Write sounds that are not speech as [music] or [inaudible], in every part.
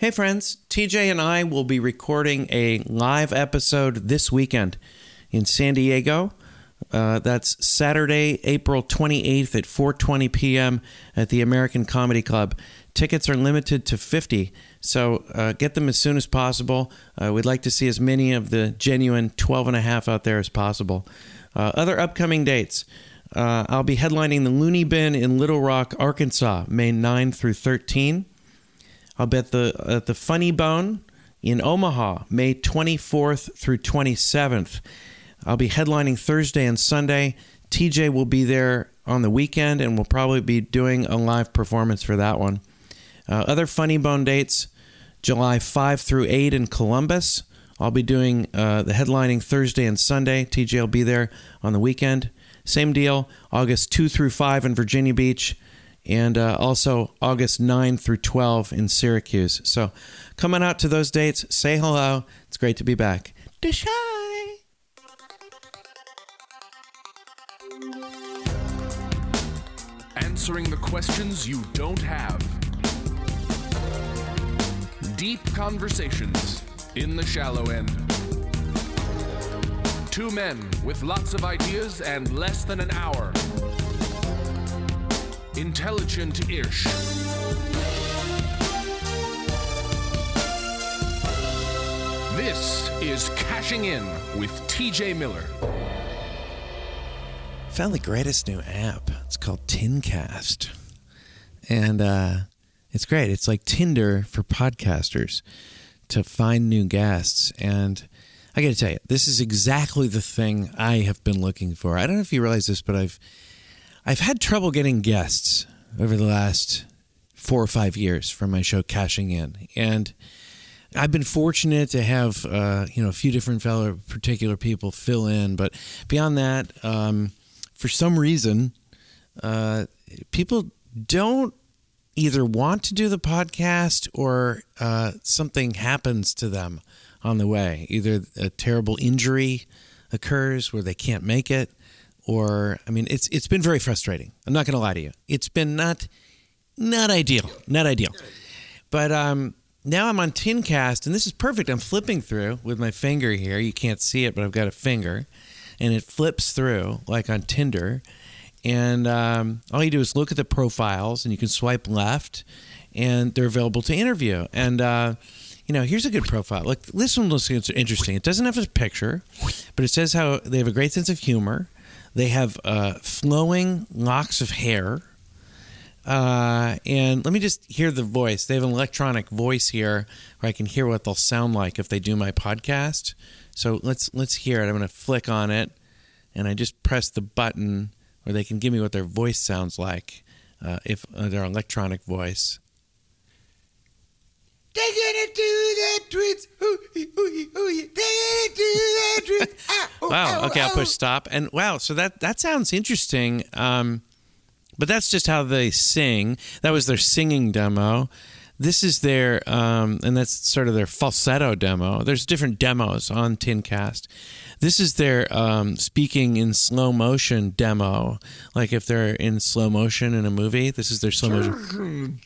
Hey, friends. TJ and I will be recording a live episode this weekend in San Diego. Uh, that's Saturday, April 28th at 4:20 p.m. at the American Comedy Club. Tickets are limited to 50, so uh, get them as soon as possible. Uh, we'd like to see as many of the genuine 12 and a half out there as possible. Uh, other upcoming dates. Uh, I'll be headlining the Looney Bin in Little Rock, Arkansas, May 9 through 13. I'll be at the at the Funny Bone in Omaha, May 24th through 27th. I'll be headlining Thursday and Sunday. TJ will be there on the weekend, and we'll probably be doing a live performance for that one. Uh, other Funny Bone dates: July 5 through 8 in Columbus. I'll be doing uh, the headlining Thursday and Sunday. TJ will be there on the weekend. Same deal. August 2 through 5 in Virginia Beach and uh, also August 9 through 12 in Syracuse. So coming out to those dates, say hello. It's great to be back. Deshy. Answering the questions you don't have. Deep conversations in the shallow end. Two men with lots of ideas and less than an hour. Intelligent Ish. This is Cashing In with TJ Miller. Found the greatest new app. It's called Tincast. And uh, it's great. It's like Tinder for podcasters to find new guests. And I got to tell you, this is exactly the thing I have been looking for. I don't know if you realize this, but I've I've had trouble getting guests over the last four or five years for my show Cashing In, and I've been fortunate to have uh, you know a few different fellow particular people fill in, but beyond that, um, for some reason, uh, people don't either want to do the podcast or uh, something happens to them on the way. Either a terrible injury occurs where they can't make it, or I mean, it's it's been very frustrating. I'm not going to lie to you. It's been not not ideal, not ideal. But um, now I'm on Tincast, and this is perfect. I'm flipping through with my finger here. You can't see it, but I've got a finger, and it flips through like on Tinder. And um, all you do is look at the profiles, and you can swipe left, and they're available to interview. And uh, you know, here's a good profile. Look, this one looks interesting. It doesn't have a picture, but it says how they have a great sense of humor. They have uh, flowing locks of hair. Uh, and let me just hear the voice. They have an electronic voice here where I can hear what they'll sound like if they do my podcast. So let's let's hear it. I'm going to flick on it, and I just press the button where they can give me what their voice sounds like uh, if uh, their electronic voice. They're gonna do that twins. Ooh, ooh, ooh, They're gonna do that twins. Ah, oh, Wow. oh, Okay, I'll oh. push stop. And wow, so that that sounds interesting. Um, but that's just how they sing. That was their singing demo. This is their, um, and that's sort of their falsetto demo. There's different demos on Tincast. This is their um, speaking in slow motion demo. Like if they're in slow motion in a movie, this is their slow motion.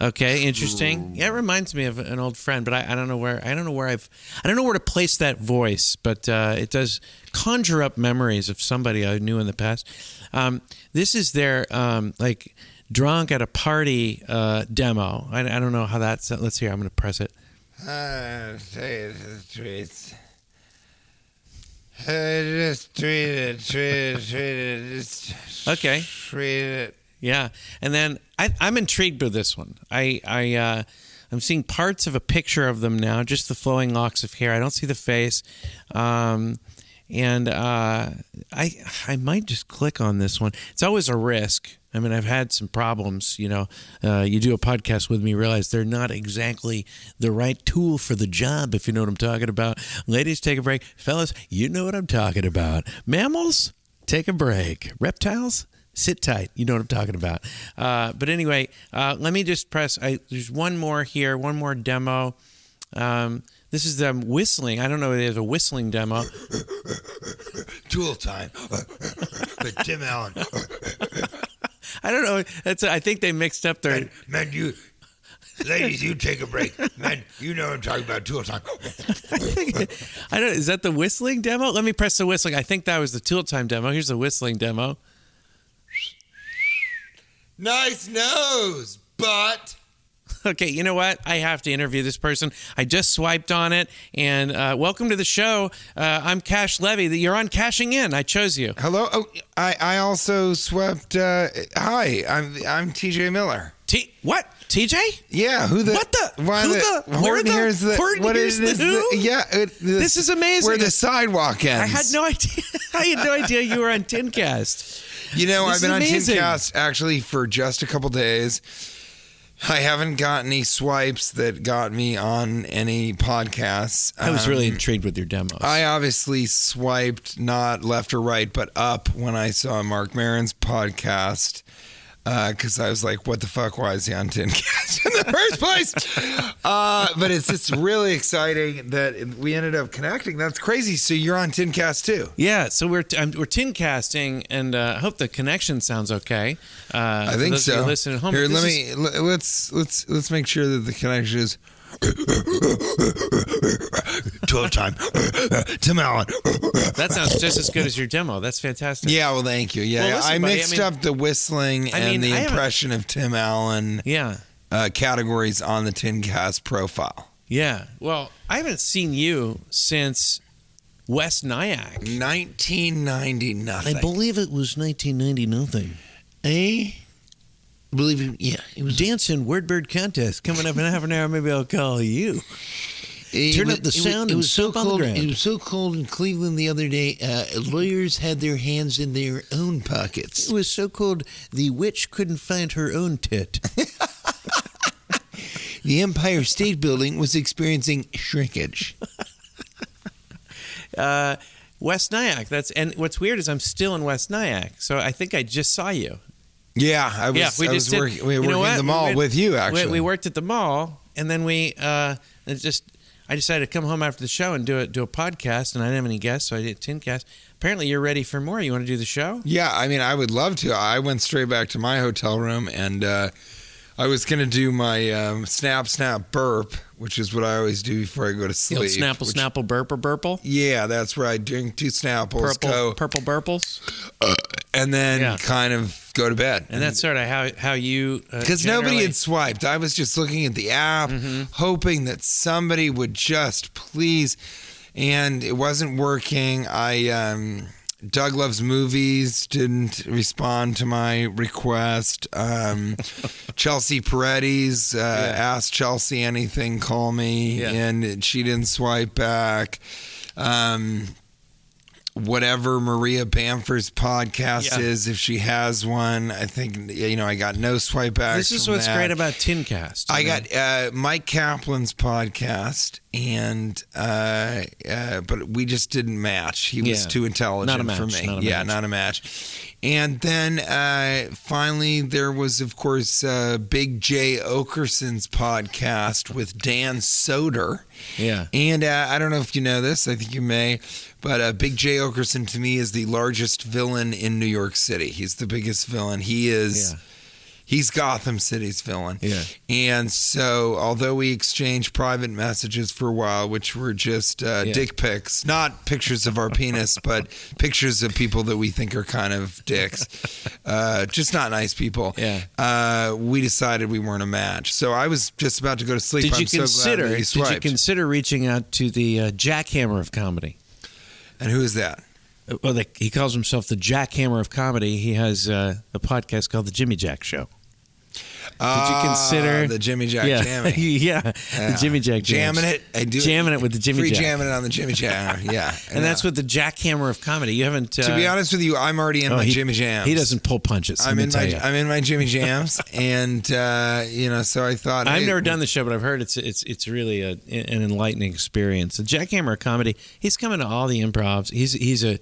Okay, interesting. Yeah, it reminds me of an old friend, but I, I don't know where I don't know where I've I don't know where to place that voice, but uh, it does conjure up memories of somebody I knew in the past. Um, this is their um, like drunk at a party uh, demo. I, I don't know how that's. Let's hear. I'm going to press it. Uh, say the tweets. Uh, just tweet it, tweet it, tweet it. Just Okay. tweet it. Yeah, and then I, I'm intrigued with this one. I I uh, I'm seeing parts of a picture of them now, just the flowing locks of hair. I don't see the face, um, and uh, I I might just click on this one. It's always a risk. I mean, I've had some problems. You know, uh, you do a podcast with me, realize they're not exactly the right tool for the job. If you know what I'm talking about, ladies, take a break. Fellas, you know what I'm talking about. Mammals, take a break. Reptiles sit tight. You know what I'm talking about. Uh, but anyway, uh, let me just press. I, there's one more here, one more demo. Um, this is them whistling. I don't know if there's a whistling demo. [laughs] Tool time. [laughs] but Tim Allen. [laughs] I don't know. That's. I think they mixed up their. Man, man, you, ladies, you take a break. Man, you know I'm talking about tool time. I don't. Is that the whistling demo? Let me press the whistling. I think that was the tool time demo. Here's the whistling demo. Nice nose, but Okay, you know what? I have to interview this person. I just swiped on it, and uh, welcome to the show. Uh, I'm Cash Levy. You're on Cashing In. I chose you. hello. Oh, I I also swept. Uh, hi, I'm I'm T.J. Miller. T. What? TJ? Yeah, who the What the- Why who the, the- where the- here's the Horton what here's it is the who? yeah, it, the- This is amazing. Where the sidewalk ends. I had no idea. [laughs] I had no idea you were on Tincast. You know, This I've been on amazing. Tincast actually for just a couple days. I haven't got any swipes that got me on any podcasts. I was really Um, intrigued with your demos. I obviously swiped not left or right, but up when I saw Marc Maron's podcast. Because I was like, "What the fuck? Why is he on Tincast in the first place?" uh, but it's just really exciting that we ended up connecting. That's crazy. So you're on tin cast too. yeah, so we're we're tincasting, and uh, I hope the connection sounds okay. Uh, I think those of you so. Listening at home, Here, let me is- l- let's let's let's make sure that the connection is. Twelve time, Tim Allen. That sounds just as good as your demo. That's fantastic. Yeah, well, thank you. Yeah, Well, listen, I buddy, I mixed mean- up the whistling I and mean, the I haven't- impression of Tim Allen Yeah. uh, categories on the Tincast profile. Yeah. Well, I haven't seen you since West Nyack. 1990 nothing. I believe it was 1990 nothing. Eh? Believe it, yeah, it was. Dancing word bird contest coming up in half an hour. Maybe I'll call you. It Turn was- up the it was- sound It was so soap on the cold. It was so cold in Cleveland the other day. Uh, lawyers had their hands in their own pockets. It was so cold the witch couldn't find her own tit. [laughs] The Empire State Building was experiencing shrinkage. [laughs] uh, West Nyack. That's and what's weird is I'm still in West Nyack, so I think I just saw you. Yeah, I was. yeah, we I just was did- working. We were working what? the mall We with you. Actually, we, we worked at the mall, and then we uh, just I decided to come home after the show and do a do a podcast, and I didn't have any guests, so I did Tincast. Apparently, you're ready for more. You want to do the show? Yeah, I mean, I would love to. I went straight back to my hotel room and uh, I was going to do my um, snap, snap, burp, which is what I always do before I go to sleep. You know, Snapple, which- Snapple, Burple, Burple, Yeah, that's where I drink two Snapples, Purple, go, Purple Burples, and then Yeah. kind of go to bed. and that's sort of how how you uh, because nobody had swiped. I was just looking at the app, Mm-hmm. hoping that somebody would just please, and it wasn't working. I um, Doug loves movies didn't respond to my request. Um, [laughs] Chelsea Peretti uh, asked Chelsea anything, call me, Yeah. and she didn't swipe back. Um, whatever Maria Bamford's podcast Yeah. is, if she has one, I think you know I got no swipe backs. This is what's that. great about Tincast. I know? got uh, Mike Kaplan's podcast, and uh, uh, but we just didn't match. He was Yeah. too intelligent Not a for match, me. yeah, match. not a match. And then uh, finally, there was, of course, uh, Big Jay Oakerson's podcast with Dan Soder. yeah. And uh, I don't know if you know this, I think you may, but uh, Big Jay Oakerson to me is the largest villain in New York City. He's the biggest villain. He is. Yeah. He's Gotham City's villain. Yeah. And so, although we exchanged private messages for a while, which were just uh, Yeah. dick pics, not pictures of our penis, [laughs] but pictures of people that we think are kind of dicks, uh, just not nice people. Yeah. Uh, we decided we weren't a match. So I was just about to go to sleep. Did I'm you so glad consider? you did you consider reaching out to the uh, jackhammer of comedy? and who is that? Uh, Well, the, he calls himself the jackhammer of comedy. He has uh, a podcast called the Jimmy Jack Show. Did you Ah, consider the Jimmy Jack yeah, jammy? yeah, [laughs] Yeah. the Jimmy Jack jams. jamming it? I do jamming it with the Jimmy free Jack. jamming it on the Jimmy Jack. [laughs] Yeah, and that's what the jackhammer of comedy. You haven't. Uh, To be honest with you, I'm already in oh, my he, Jimmy Jams. He doesn't pull punches. I'm in my you. I'm in my Jimmy Jams, [laughs] and uh, you know, so I thought I've hey, never done the show, but I've heard it's it's it's really a, an enlightening experience. The jackhammer of comedy. He's coming to all the improvs. He's he's a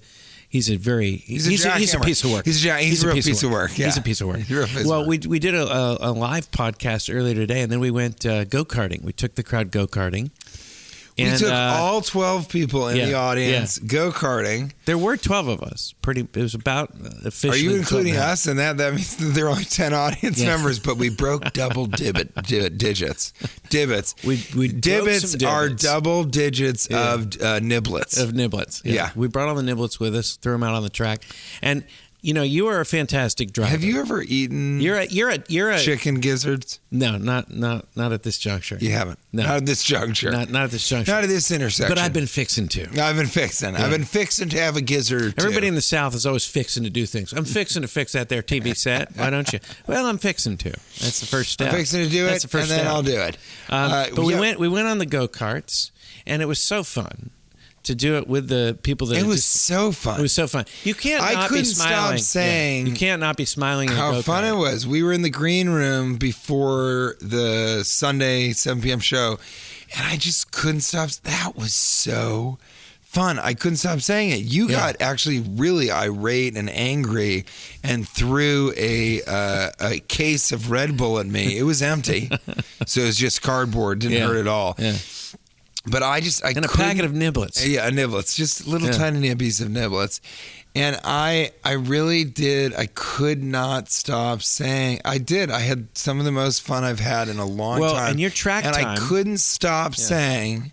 he's a very He's a he's a, he's a piece of work. He's a ja- he's a real piece of work, He's yeah. a piece of work. He's a piece of well, work. we we did a, a, a live podcast earlier today, and then we went uh, go karting. We took the crowd go karting. And, we took uh, all 12 people in yeah, the audience go karting. There were twelve of us. Pretty. It was about Are you including us in that? That means that there are only 10 audience Yeah. members, but we broke [laughs] double divot, di- digits. Divots. We- we divots are double digits Yeah. of uh, niblets. of niblets. Yeah. we brought all the niblets with us, threw them out on the track, and you know you are a fantastic driver. Have you ever eaten You're a you're a you're a chicken gizzards? no, not not not at this juncture. You haven't. No. Not at this juncture. Not not at this juncture. Not at this intersection. but I've been fixing to. I've been fixing. I've been fixing to have a gizzard. Everybody in the South is always fixing to do things. I'm fixing to fix that there TV set. Why don't you? Well, I'm fixing to. That's the first step. I'm fixing to do That's it, That's the first and then step. I'll do it. Um, Uh, but we yeah. went we went on the go karts, and it was so fun to do it with the people that It was just- so fun. It was so fun. You can't. I not couldn't be stop smiling. Yeah. saying you can't not be smiling. in how fun it was. We were in the green room before the Sunday 7 p.m. show, and I just couldn't stop. That was so fun. I couldn't stop saying it. You Yeah. got actually really irate and angry and threw a uh, a case of Red Bull at me. It was empty, [laughs] so it was just cardboard. Didn't Yeah. hurt at all. Yeah. But I just I And a packet of niblets. yeah, niblets, just little Yeah. tiny nibbies of niblets. And I I really did I could not stop saying I did. I had some of the most fun I've had in a long Well, time. and your track And I couldn't stop Yeah. saying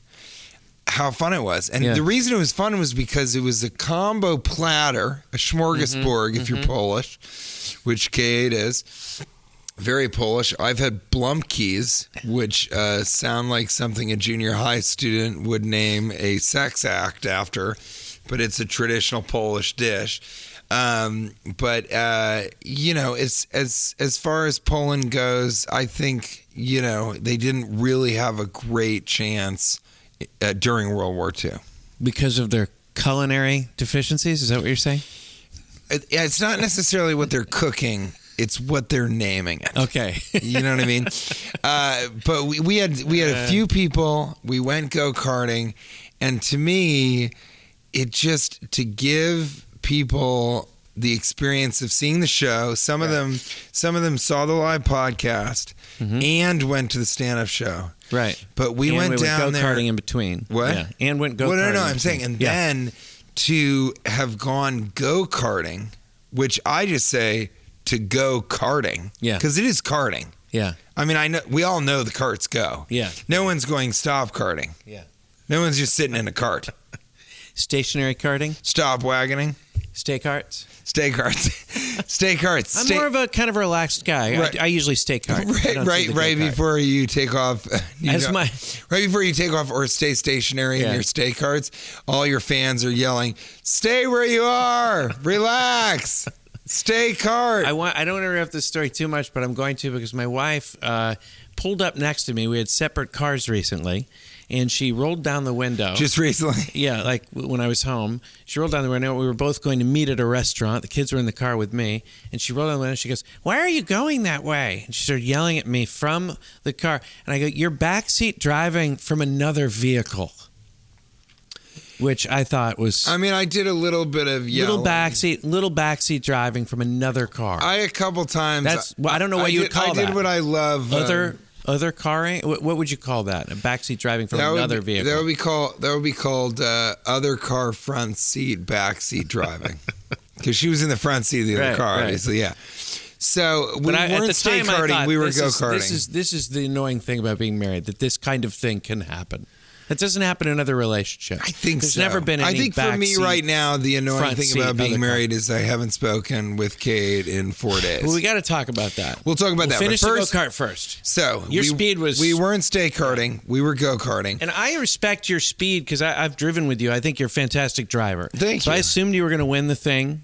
how fun it was. And Yeah. the reason it was fun was because it was a combo platter, a mm-hmm, smorgasbord if you're mm-hmm. Polish, which Kate is. Very Polish. I've had Blumkies, which uh, sound like something a junior high student would name a sex act after, but it's a traditional Polish dish. Um, but uh, you know, it's as as far as Poland goes, I think you know they didn't really have a great chance uh, during World War II. because of their culinary deficiencies. Is that what you're saying? It, it's not necessarily what they're cooking; it's what they're naming it. Okay. [laughs] You know what I mean? [laughs] Uh, but we, we had we had a few people. We went go karting, and to me, it just to give people the experience of seeing the show. Some of them, some of them saw the live podcast and went to the stand up show. right. But we And went we down went there- go-karting in between. What? Yeah. And went go-karting. Well, no, no, I'm saying, and Yeah. then to have gone go karting, which I just say to go karting, Yeah. because it is karting. Yeah. I mean, I know we all know the carts go. Yeah. No one's going stop karting. Yeah. No one's just sitting in a cart. [laughs] Stationary karting, Stop wagoning. stay carts. Stay carts. [laughs] Stay carts. I'm Stay- more of a kind of relaxed guy. Right. I, I usually stay cart. Right, right, right before you take off. [laughs] you As know, my right before you take off or stay stationary in Yeah. your stay carts, all your fans are yelling, "Stay where you are. Relax. Stay cart." I want. I don't want to interrupt this story too much, but I'm going to because my wife uh, pulled up next to me. We had separate cars recently, and she rolled down the window. Just recently. [laughs] yeah, like when I was home, she rolled down the window. We were both going to meet at a restaurant. The kids were in the car with me, and she rolled down the window. She goes, "Why are you going that way?" And she started yelling at me from the car. And I go, "You're backseat driving from another vehicle," which I thought was I mean, I did a little bit of yelling. little backseat, little backseat driving from another car. I a couple times. That's- well, I don't know what you would did, call I did what I love. um, other other carring. What, what would you call that? A backseat driving from that would another be- vehicle. That would be called. That would be called uh, other car front seat backseat driving. [laughs] Because she was in the front seat of the other Right, car, right. obviously. Yeah. So we but I, weren't the stay time, I karting. thought, we were this go is- karting. This is this is the annoying thing about being married that this kind of thing can happen. That doesn't happen in other relationships. I think there's so. never been. Any I think for me right now, the annoying thing about being other car. married is I haven't spoken with Kate in four days. Well, we got to talk about that. We'll talk about that, but Finish first- the go kart first. so Your we, speed was- We weren't stay karting. We were go karting. And I respect your speed because I've driven with you. I think you're a fantastic driver. Thank so I assumed you were going to win the thing.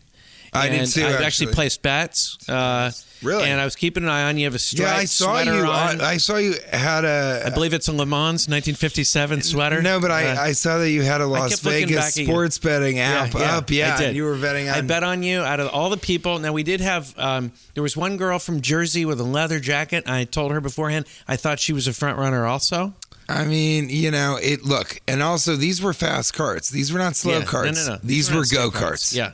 I did And too, I actually. actually placed bets. Uh, Really? And I was keeping an eye on you. Have a striped Yeah, I saw sweater you. on. I, I saw you had a. I believe it's a Le Mans 1957 sweater. No, but I, Uh, I saw that you had a Las Vegas back at you. sports betting app up. Yeah, I did. and you were betting on. I bet on you out of all the people. Now we did have. Um, there was one girl from Jersey with a leather jacket. I told her beforehand. I thought she was a front runner also. I mean, you know, it. Look, and also these were fast carts. These were not slow Yeah. carts. No, no, no. These, not were slow go karts. Yeah.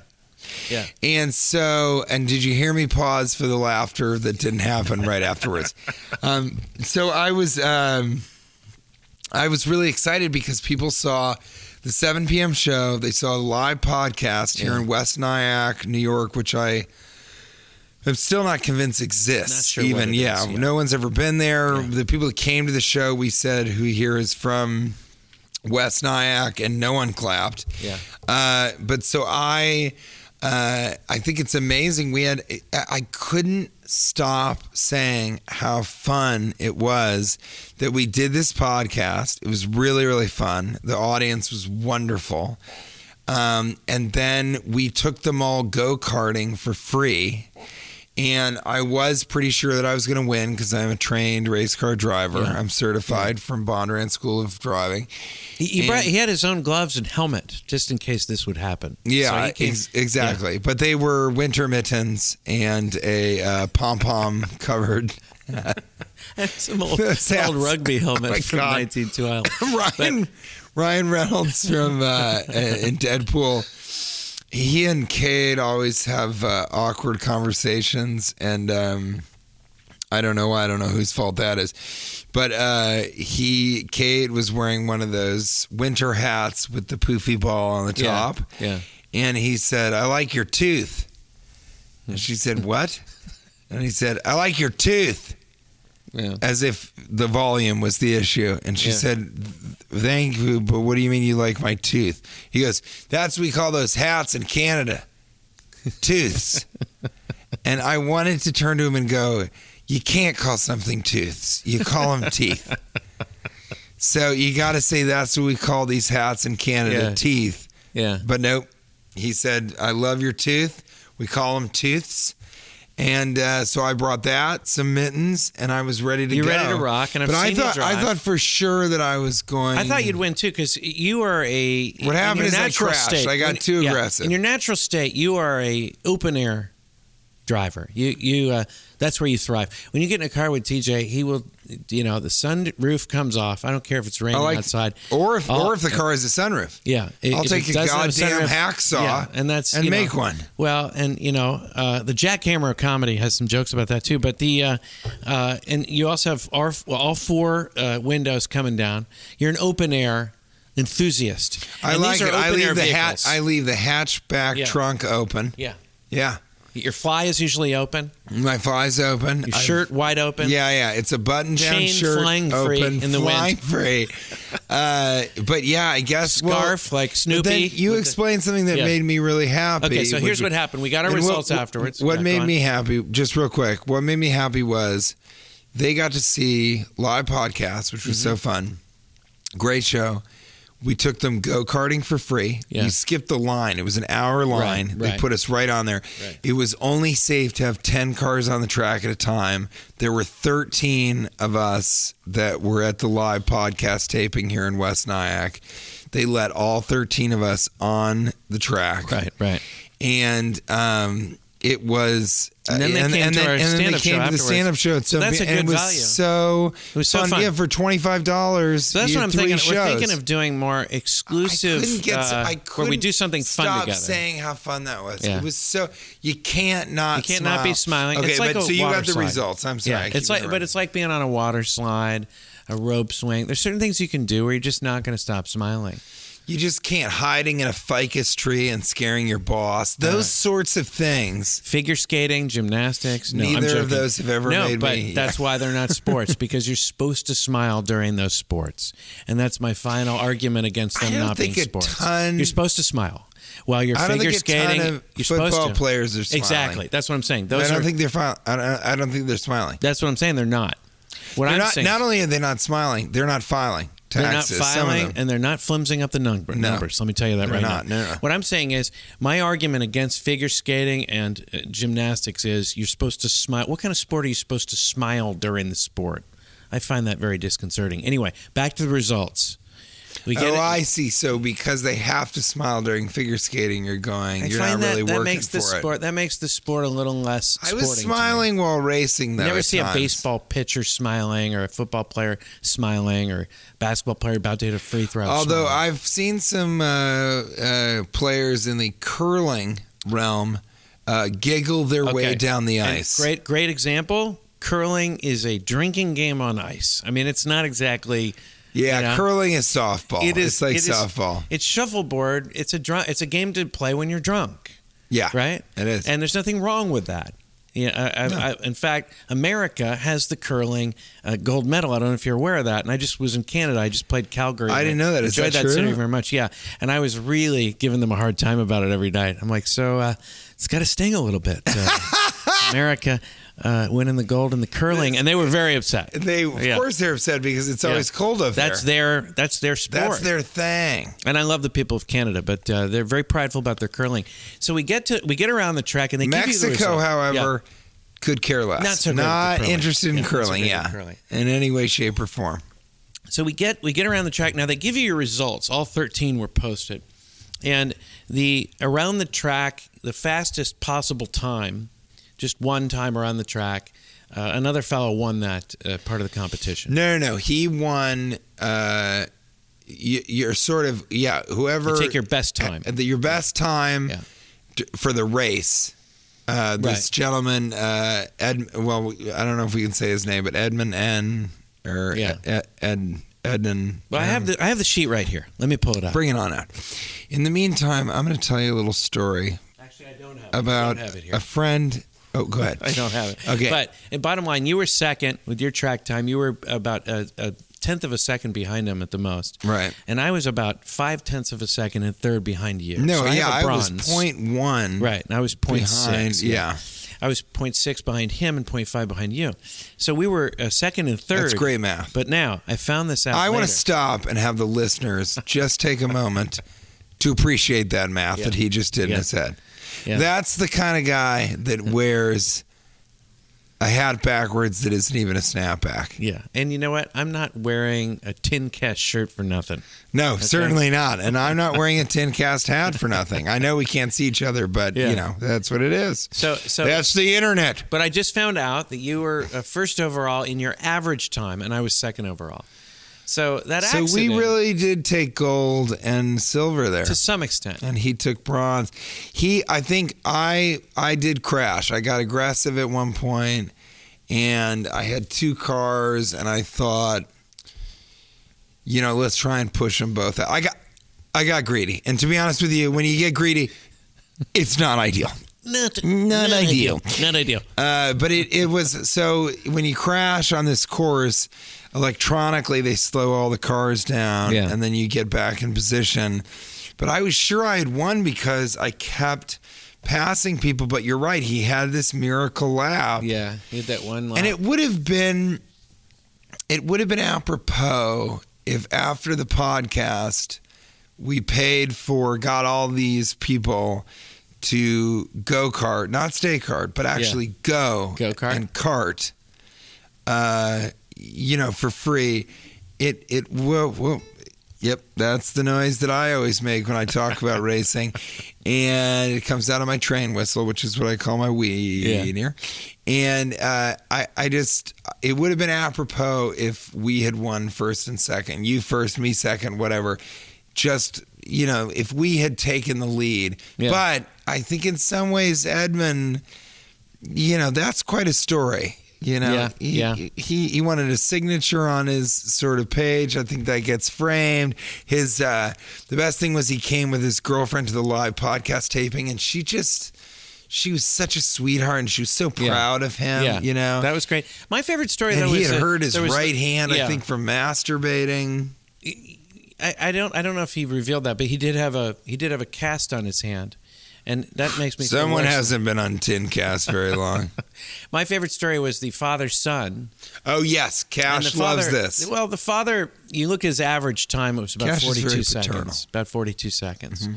Yeah. And so, and did you hear me pause for the laughter that didn't happen right afterwards? [laughs] Um, so I was, um, I was really excited because people saw the 7 p.m. show. They saw a live podcast here Yeah. in West Nyack, New York, which I am still not convinced exists. Not sure even yeah, is, yeah. no one's ever been there. The people that came to the show, we said who here is from West Nyack, and no one clapped. Yeah. Uh, but so I, uh, I think it's amazing. We had, I couldn't stop saying how fun it was that we did this podcast. It was really, really fun. The audience was wonderful. Um, and then we took them all go karting for free. And I was pretty sure that I was going to win because I'm a trained race car driver. Yeah. I'm certified from Bondurant School of Driving. He, he, brought, he had his own gloves and helmet just in case this would happen. Yeah, So came- ex- exactly. But they were winter mittens and a uh, pom pom [laughs] covered. [laughs] Some old, [laughs] old rugby helmet Oh from God. 1912. Ryan Ryan Reynolds from uh, in Deadpool. He and Kate always have uh, awkward conversations, and um, I don't know why. I don't know whose fault that is. But uh, he, Kate, was wearing one of those winter hats with the poofy ball on the Yeah, top. yeah. And he said, I like your tooth. And she said, What? And he said, I like your tooth. Yeah. As if the volume was the issue. And she Yeah. said, Thank you, but what do you mean you like my tooth? He goes, That's what we call those hats in Canada. Tooths. [laughs] and I wanted to turn to him and go, You can't call something tooths. You call them teeth. [laughs] So you got to say that's what we call these hats in Canada, Yeah. teeth. Yeah. But nope. He said, I love your tooth. We call them tooths. And uh, so I brought that, some mittens, and I was ready to You're go. ready to rock, and I've but I seen you thought I thought for sure that I was going. I thought you'd win too because you are a. What in happened your is I natural crashed. State, I got when- too yeah, aggressive. In your natural state, you are a open air driver. You you uh, that's where you thrive. When you get in a car with TJ, he will. You know, the sun roof comes off. I don't care if it's raining like, outside. or if I'll- or if the car has a sunroof. Yeah, I'll take a goddamn sunroof- hacksaw yeah, and that's and you know, make one. Well, and you know, uh, the Jackhammer of comedy has some jokes about that too. But the uh, uh, and you also have all, well, all four uh, windows coming down. You're an open air enthusiast. I And like it. I leave the hat. I leave the hatchback Yeah. trunk open. yeah, Yeah, your fly is usually open. my fly's open. Your I've- shirt wide open. Yeah, yeah. It's a button-down Chain shirt, flying free open, in the wind. free. Uh, but yeah, I guess well, Scarf like but Snoopy. you with the- explained something that Yeah. made me really happy. Okay, so here's what happened. We got our results what, afterwards. What Yeah, made me happy, just real quick, what made me happy was they got to see live podcasts, which was Mm-hmm. so fun. Great show. We took them go karting for free. Yeah. We skipped the line. It was an hour line. They right. put us right on there. Right. It was only safe to have 10 cars on the track at a time. There were 13 of us that were at the live podcast taping here in West Nyack. They let all 13 of us on the track Right, right. and um, it was. And then they came and to then, our and stand-up came show to the stand-up show. So that's a and it was value. So It was so fun. Yeah, for twenty five dollars. So that's what I'm thinking. We're thinking of doing more exclusive. I couldn't get. uh, I where we couldn't do something fun stop together. saying how fun that was. Yeah. It was so. You can't not. You can't not be smiling. Okay, It's like but a so you have the slide. results. I'm sorry. Yeah, it's like, but it's like being on a water slide, a rope swing. There's certain things you can do where you're just not going to stop smiling. You just can't hiding in a ficus tree and scaring your boss. Those sorts of things. Figure skating, gymnastics. No, Neither of those have ever no, made but me- that's why they're not [laughs] sports because you're supposed to smile during those sports, and that's my final argument against them I don't not think being a sports. ton- you're supposed to smile while you're figure ton skating. of you're football supposed to. players are smiling. Exactly. That's what I'm saying. Those I don't are. think they're. Fi- I, don't, I don't think they're smiling. that's what I'm saying. They're not. What They're I'm not, saying. not only are they not smiling, they're not filing They're not taxes. filing and they're not flimsing up the number, No. numbers. Let me tell you that right not. now. No, no. What I'm saying is, my argument against figure skating and uh, gymnastics is you're supposed to smile. What kind of sport are you supposed to smile during the sport? I find that very disconcerting. Anyway, back to the results. We get oh, it. I see. So because they have to smile during figure skating, you're going. I you're find not really that, that working makes the for sport it. that makes the sport a little less. I was sporting to me. smiling while racing. Though, You never at see a baseball pitcher smiling or a football player smiling or basketball player about to hit a free throw. Although smiling. I've seen some uh, uh, players in the curling realm uh, giggle their way down the And ice. Great, great example. Curling is a drinking game on ice. I mean, it's not exactly Yeah, you know? curling is softball. It is It's like it is- softball. It's shuffleboard. It's a. It's a game to play when you're drunk, yeah, right? It is. and there's nothing wrong with that. Yeah, I, I, I, in fact, America has the curling uh, gold medal. I don't know if you're aware of that. And I just was in Canada. I just played Calgary. I didn't know that. Is enjoyed that that city very much. Yeah, and I was really giving them a hard time about it every night. I'm like, so uh, it's got to sting a little bit. Uh, [laughs] America uh, winning the gold in the curling, and they were very upset. they of Yeah. course they're upset because it's always Yeah. cold up That's there. their that's their sport. That's their thing. and I love the people of Canada, but uh, they're very prideful about their curling. So we get to we get around the track, and they give you the Mexico, result. however, could care less. Not so Not interested in Yeah, curling. yeah, curling. in any way, shape, or form. So we get we get around the track. Now they give you your results. All thirteen were posted, and the around the track, the fastest possible time, just one time around the track. Uh, another fellow won that uh, part of the competition. No, no, no. He won. Uh, you, you're sort of yeah. Whoever You take your best time. uh, your best time Yeah. d- for the race. Uh, this Right. gentleman, uh, Ed. Well, I don't know if we can say his name, but Edmund N. Or Yeah. Ed, Ed Edmund. Well, I have the I have the sheet right here. Let me pull it up. Bring it on out. In the meantime, I'm going to tell you a little story Actually, I don't have about I don't have it here. a friend. Oh, go ahead. I don't have it. Okay. But and bottom line, you were second with your track time. You were about a, a tenth of a second behind him at the most. Right. And I was about five tenths of a second and third behind you. No, So I have yeah, I was point one. Right. And I was point behind. six. Yeah. I was point six behind him and point five behind you. So we were uh, second and third. That's great math. But now I found this out. I want to stop and have the listeners just take a moment to appreciate that math [laughs] Yeah. that he just did in his head. Yeah. That's the kind of guy that wears a hat backwards that isn't even a snapback. Yeah. And you know what? I'm not wearing a tin cast shirt for nothing. No, certainly not. And I'm not wearing a tin cast hat for nothing. I know we can't see each other, but Yeah. you know that's what it is. So so that's the internet. But I just found out that you were uh, first overall in your average time, and I was second overall. So that actually So accident, we really did take gold and silver there. to some extent, and he took bronze. He, I think I, I did crash. I got aggressive at one point, and I had two cars, and I thought, you know, let's try and push them both out. I got, I got greedy, and to be honest with you, when you get greedy, it's not ideal. not, Not ideal. Not ideal. Uh, but it, it was so when you crash on this course, electronically they slow all the cars down, Yeah. and then you get back in position. But I was sure I had won because I kept passing people. But you're right, he had this miracle lap, Yeah, you had that one. Lap. and it would have been, it would have been apropos if after the podcast we paid for got all these people to go kart, not stay kart, but actually go Go-kart? and cart, uh, you know, for free. It it whoa whoa. Yep, that's the noise that I always make when I talk about [laughs] racing, and it comes out of my train whistle, which is what I call my wiener. And uh, I, I just, it would have been apropos if we had won first and second, you first, me second, whatever. Just you know, if we had taken the lead. Yeah. But I think in some ways, Edmund, you know, that's quite a story. You know, Yeah, he, yeah. he he wanted a signature on his sort of page. I think that gets framed. His uh, the best thing was he came with his girlfriend to the live podcast taping, and she just she was such a sweetheart, and she was so Yeah. proud of him. yeah, you know, that was great. My favorite story and though he was had uh, hurt his right hand, I think, from masturbating. I, I don't I don't know if he revealed that, but he did have a he did have a cast on his hand, and that makes me. Someone hasn't been on Tin Cast very long. [laughs] My favorite story was the father son. oh yes, Cash father, loves this. Well, the father, you look at his average time, it was about Cash 42 seconds. paternal. Mm-hmm. About 42 seconds.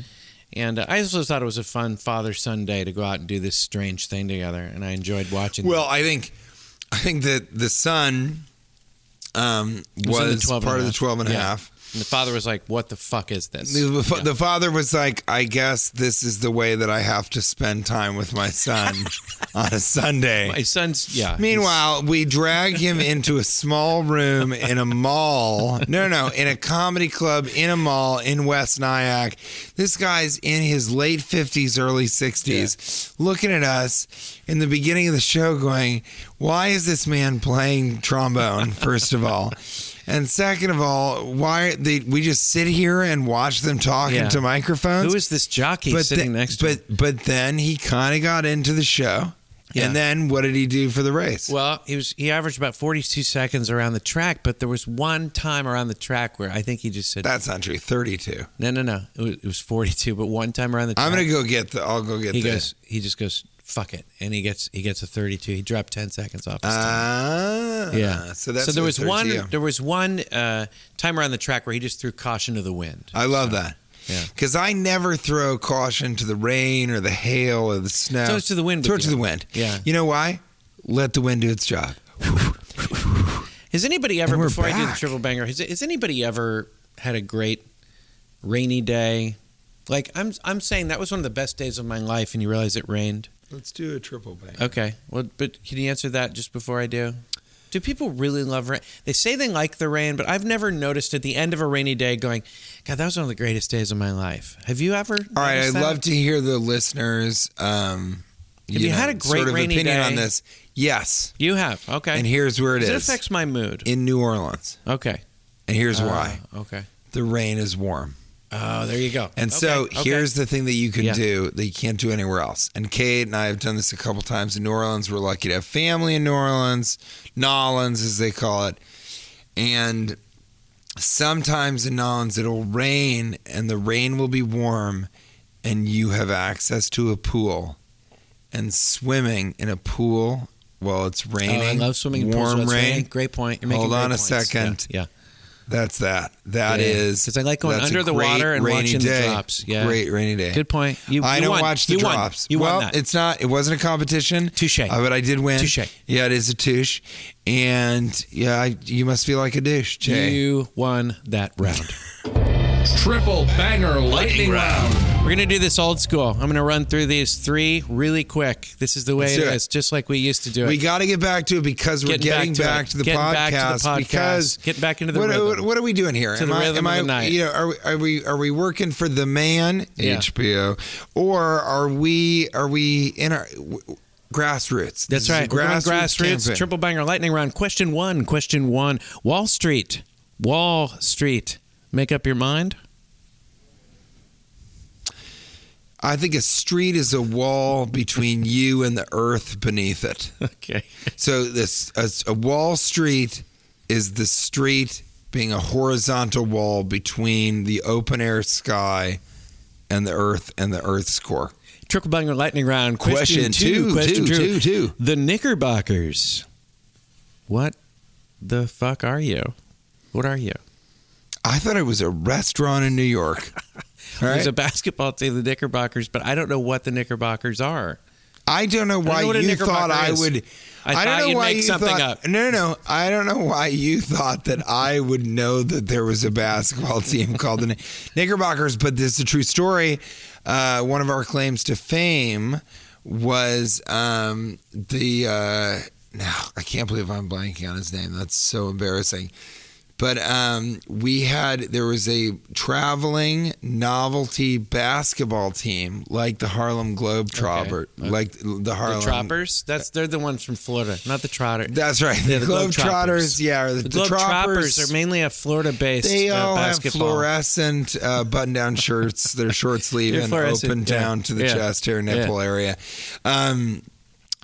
And uh, I also thought it was a fun father son day to go out and do this strange thing together. And I enjoyed watching Well, I think I think that the son um, was was 12 and a part of the half. 12 and a half. And the father was like, What the fuck is this? The, fa- Yeah. the father was like, I guess this is the way that I have to spend time with my son [laughs] on a Sunday. My son's, yeah. Meanwhile, we drag him into a small room in a mall. No, no, in a comedy club in a mall in West Nyack. This guy's in his late 50s, early 60s, looking at us in the beginning of the show going, Why is this man playing trombone, first of all? [laughs] And second of all, why they we just sit here and watch them talk Yeah. into microphones? Who is this jockey but sitting the- next to but him? but then he kind of got into the show. Yeah. And then what did he do for the race? Well, he was he averaged about 42 seconds around the track, but there was one time around the track where I think he just said, That's not true. Thirty-two. "No, no, no, it was, it was 42." But one time around the track, I'm gonna go get the. I'll go get he the. goes, he just goes, "Fuck it," and he gets he gets a 32. He dropped 10 seconds off. His time. Ah, Yeah. So that's so there was one you. there was one uh, time around the track where he just threw caution to the wind. I love that. Yeah. Because I never throw caution to the rain or the hail or the snow. Throw it to the wind Throw it to the wind. Yeah. You know why? Let the wind do its job. [laughs] Has anybody ever before I do the triple banger? Has, has anybody ever had a great rainy day? Like I'm I'm saying that was one of the best days of my life, and you realize it rained. Let's do a triple bang. Okay, well, but can you answer that just before I do? Do people really love rain? They say they like the rain, but I've never noticed at the end of a rainy day going, God, that was one of the greatest days of my life. Have you ever? All right, I'd that? love to hear the listeners. Um, Have you had a great sort of rainy opinion day? on this? Yes, You have. Okay. and here's where it is. It affects my mood. in New Orleans, okay. and here's Uh, why: Okay. the rain is warm. Oh, there you go. And Okay, so okay. here's the thing that you can Yeah. do that you can't do anywhere else. And Kate and I have done this a couple times in New Orleans. We're lucky to have family in New Orleans, Nolans as they call it. And sometimes in Nolans it'll rain and the rain will be warm and you have access to a pool. And swimming in a pool while it's Oh, raining. I love swimming in pools warm rain. raining. Great point. You're making Hold on a second. Yeah. That's that. That Yeah. is 'Cause I like going under the water and watching the day. drops. Yeah. Great rainy day. Good point. You, I you don't won. watch the you won. drops. You well, won it's not. It wasn't a competition. Touche. Uh, but I did win. Touche. Yeah, it is a touche. And yeah, I, you must feel like a douche, Jay. You won that round. [laughs] Triple banger lightning round. We're gonna do this old school. I'm gonna run through these three really quick. This is the way it it. is, just like we used to do it. we got to get back to it because we're Getting getting back back, to to, the Getting podcast. back to the podcast. Because Getting back into the what, rhythm. what, what are we doing here? To the am I, rhythm am of I, the night. You know, are we, are we are we working for the man Yeah. HBO, or are we are we in our w- w- grassroots? That's is a right. We're going grassroots. campaign. Triple banger lightning round. Question one. Question one. Wall Street. Wall Street. Make up your mind. I think a street is a wall between [laughs] you and the earth beneath it. Okay. So this a, a wall street is the street being a horizontal wall between the open air sky and the earth and the earth's core. Triple banger lightning round. Question, Question two. two, Question two, two. two, two. The Knickerbockers. What the fuck are you? What are you? I thought it was a restaurant in New York. [laughs] All There's right? a basketball team, the Knickerbockers, but I don't know what the Knickerbockers are. I don't know why know what a you thought I is. would. I don't thought know why make you something thought, up. No, no, no. I don't know why you thought that I would know that there was a basketball [laughs] team called the Knickerbockers, but this is a true story. Uh, one of our claims to fame was um, the. Uh, now I can't believe I'm blanking on his name. That's so embarrassing. But um, we had there was a traveling novelty basketball team like the Harlem Globetrotter, Okay. like the Harlem The Troppers? That's they're the ones from Florida, not the Trotter. That's right. Yeah, the, the Globetrotters, yeah, or the, the the Globetrotters Troppers are mainly a Florida-based They uh, all have fluorescent uh, button-down shirts. They're short sleeve [laughs] and open yeah. down to the Yeah. chest hair, nipple area. Um,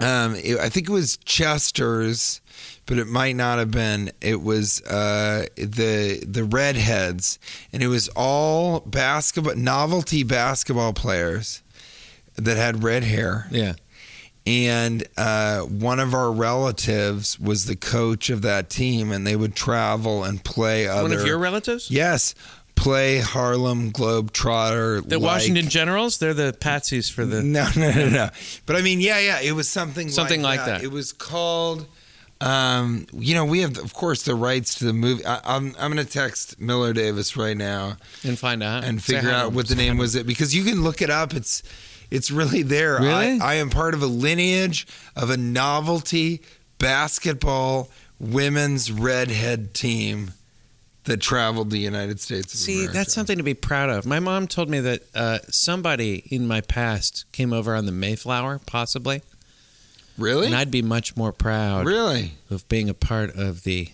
um, it- I think it was Chester's, but it might not have been. It was uh, the the redheads, and it was all basketball novelty basketball players that had red hair Yeah. and uh, one of our relatives was the coach of that team, and they would travel and play other. One of your relatives? yes, play Harlem Globetrotter. The like- Washington Generals? They're the patsies for the. No, no, no, no. But I mean, yeah, yeah. It was something Something like that. It was called. Um, you know, we have, of course, the rights to the movie. I, I'm, I'm going to text Miller Davis right now And find out. and figure out what the name was. It because you can look it up. It's it's really there. Really? I, I am part of a lineage of a novelty basketball women's redhead team that traveled the United States. Of See, America. that's something to be proud of. My mom told me that uh, somebody in my past came over on the Mayflower, possibly, really and I'd be much more proud really. of being a part of the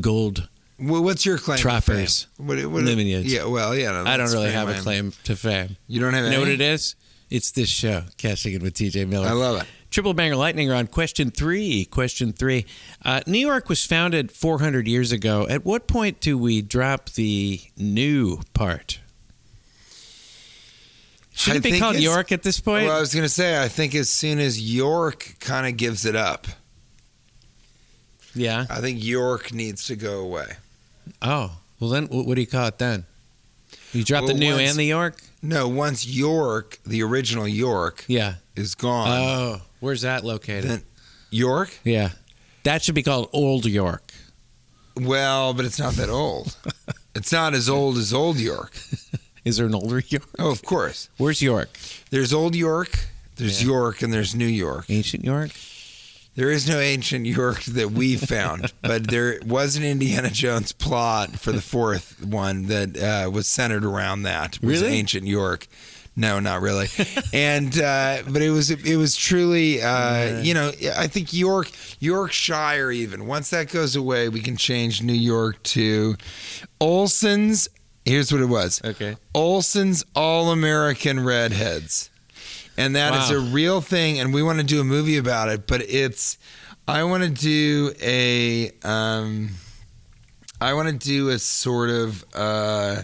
gold Well, what's your claim? to? What, what, Lineage. Yeah, well, yeah. No, I don't really have a claim to fame. You don't have You know what it is? It's this show, Cashing In with TJ Miller. I love it. Triple banger lightning round. Question three. Question three. Uh, New York was founded 400 years ago. At what point do we drop the new part? Should I it be called York at this point? Well, I was going to say, I think as soon as York kind of gives it up, yeah. I think York needs to go away. Oh, well then, what do you call it then? You drop the new once- and the York? No, once York, the original York, Yeah. is gone, Oh, where's that located? then York. yeah. That should be called Old York. Well, but it's not that old. [laughs] it's not as old as Old York. Is there an older [laughs] York? Oh, of course. Where's York? There's Old York, there's Yeah. York, and there's New York. Ancient York? There is no ancient York that we found, [laughs] but there was an Indiana Jones plot for the fourth one that uh, was centered around that. Was Really? ancient York? No, not really. and uh, but it was it was truly uh, you know I think York Yorkshire even once that goes away we can change New York to Olson's. Here's what it was. Okay. Olson's All American Redheads. And that is Wow. a real thing, and we want to do a movie about it. But it's, I want to do a, um, I want to do a sort of, uh,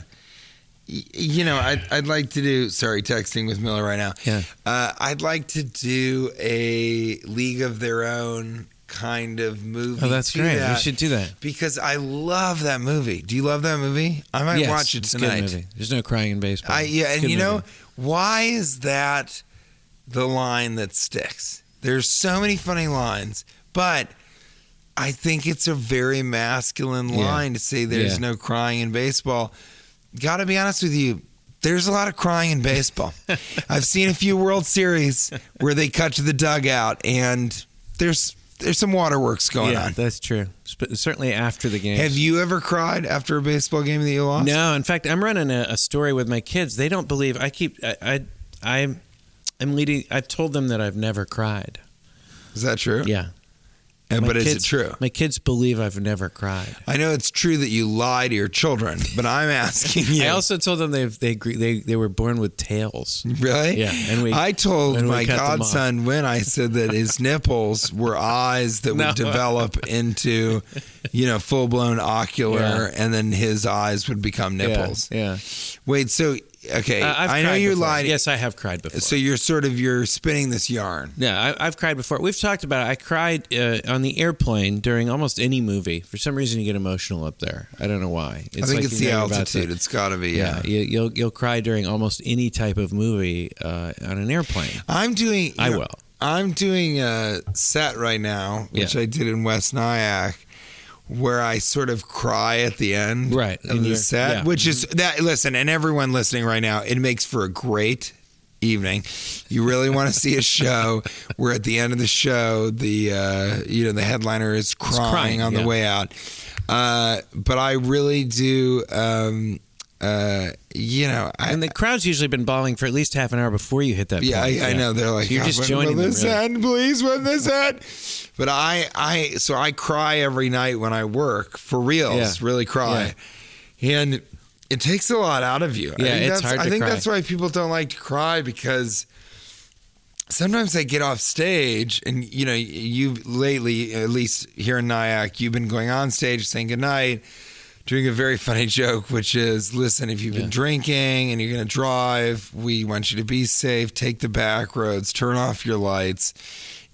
you know, I'd, I'd like to do. Sorry, texting with Miller right now. Yeah. Uh, I'd like to do a League of Their Own kind of movie. Oh, that's great. We should do that. because I love that movie. Do you love that movie? I might Yes, watch it tonight. movie. There's no crying in baseball. I yeah, It's and you know why is that the line that sticks? There's so many funny lines, but I think it's a very masculine Yeah. line to say there's Yeah. no crying in baseball. Got to be honest with you. There's a lot of crying in baseball. [laughs] I've seen a few World Series where they cut to the dugout and there's there's some waterworks going yeah, on. that's true. Sp- certainly after the game. Have you ever cried after a baseball game that you lost? No, in fact, I'm running a, a story with my kids. They don't believe. I keep. I. I I'm. I'm leading. I've told them that I've never cried. Is that true? Yeah, My but is it true? My kids believe I've never cried. I know it's true that you lie to your children, but I'm asking you. I also told them they've they they they were born with tails. really? Yeah, and we- I told and my cut them off. godson when I said that his [laughs] nipples were eyes that No. would develop into, you know, full blown ocular, Yeah. and then his eyes would become nipples. Yeah. yeah. Wait, so okay, Uh, I know you before. lied. Yes, I have cried before. So you're sort of you're spinning this yarn. Yeah, I, I've cried before. We've talked about it. I cried uh, on the airplane during almost any movie. For some reason, you get emotional up there. I don't know why. I think like it's the know you're about altitude. to- it's got to be. yeah, Yeah. you, you'll you'll cry during almost any type of movie uh, on an airplane. I'm doing. I know, will. I'm doing a set right now, which Yeah. I did in West Nyack, where I sort of cry at the end Right, of in the set, yeah. which is that. Listen, and everyone listening right now, it makes for a great evening. You really want to see a show [laughs] where at the end of the show, the uh, you know the headliner is crying, crying, on the way out. Uh, but I really do. Um, uh, you know, I, And the crowd's usually been bawling for at least half an hour before you hit that. yeah. I, I know. They're like, So you're "Oh, just when joining will them. this really. end, please? When this end? But I, I, so I cry every night when I work for reals. Yeah. Really cry, and it takes a lot out of you. I Yeah, think it's that's, hard I think cry. that's why people don't like to cry because sometimes I get off stage, and you know, you lately, at least here in Nyack, you've been going on stage saying goodnight. Doing a very [laughs] funny joke, which is listen, if you've Yeah. been drinking and you're going to drive, we want you to be safe, take the back roads, turn off your lights.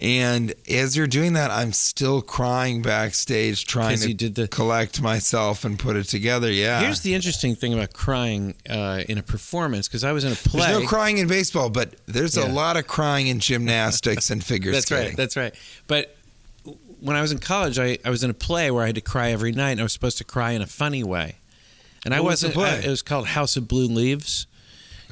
And as you're doing that, I'm still crying backstage, trying to the- collect myself and put it together. Yeah. Here's the interesting thing about crying uh, in a performance because I was in a play. There's no crying in baseball, but there's a lot of crying in gymnastics and [laughs] figure That's skating. right. That's right. But when I was in college, I, I was in a play where I had to cry every night, and I was supposed to cry in a funny way. And I What was the wasn't. play? I- it was called House of Blue Leaves,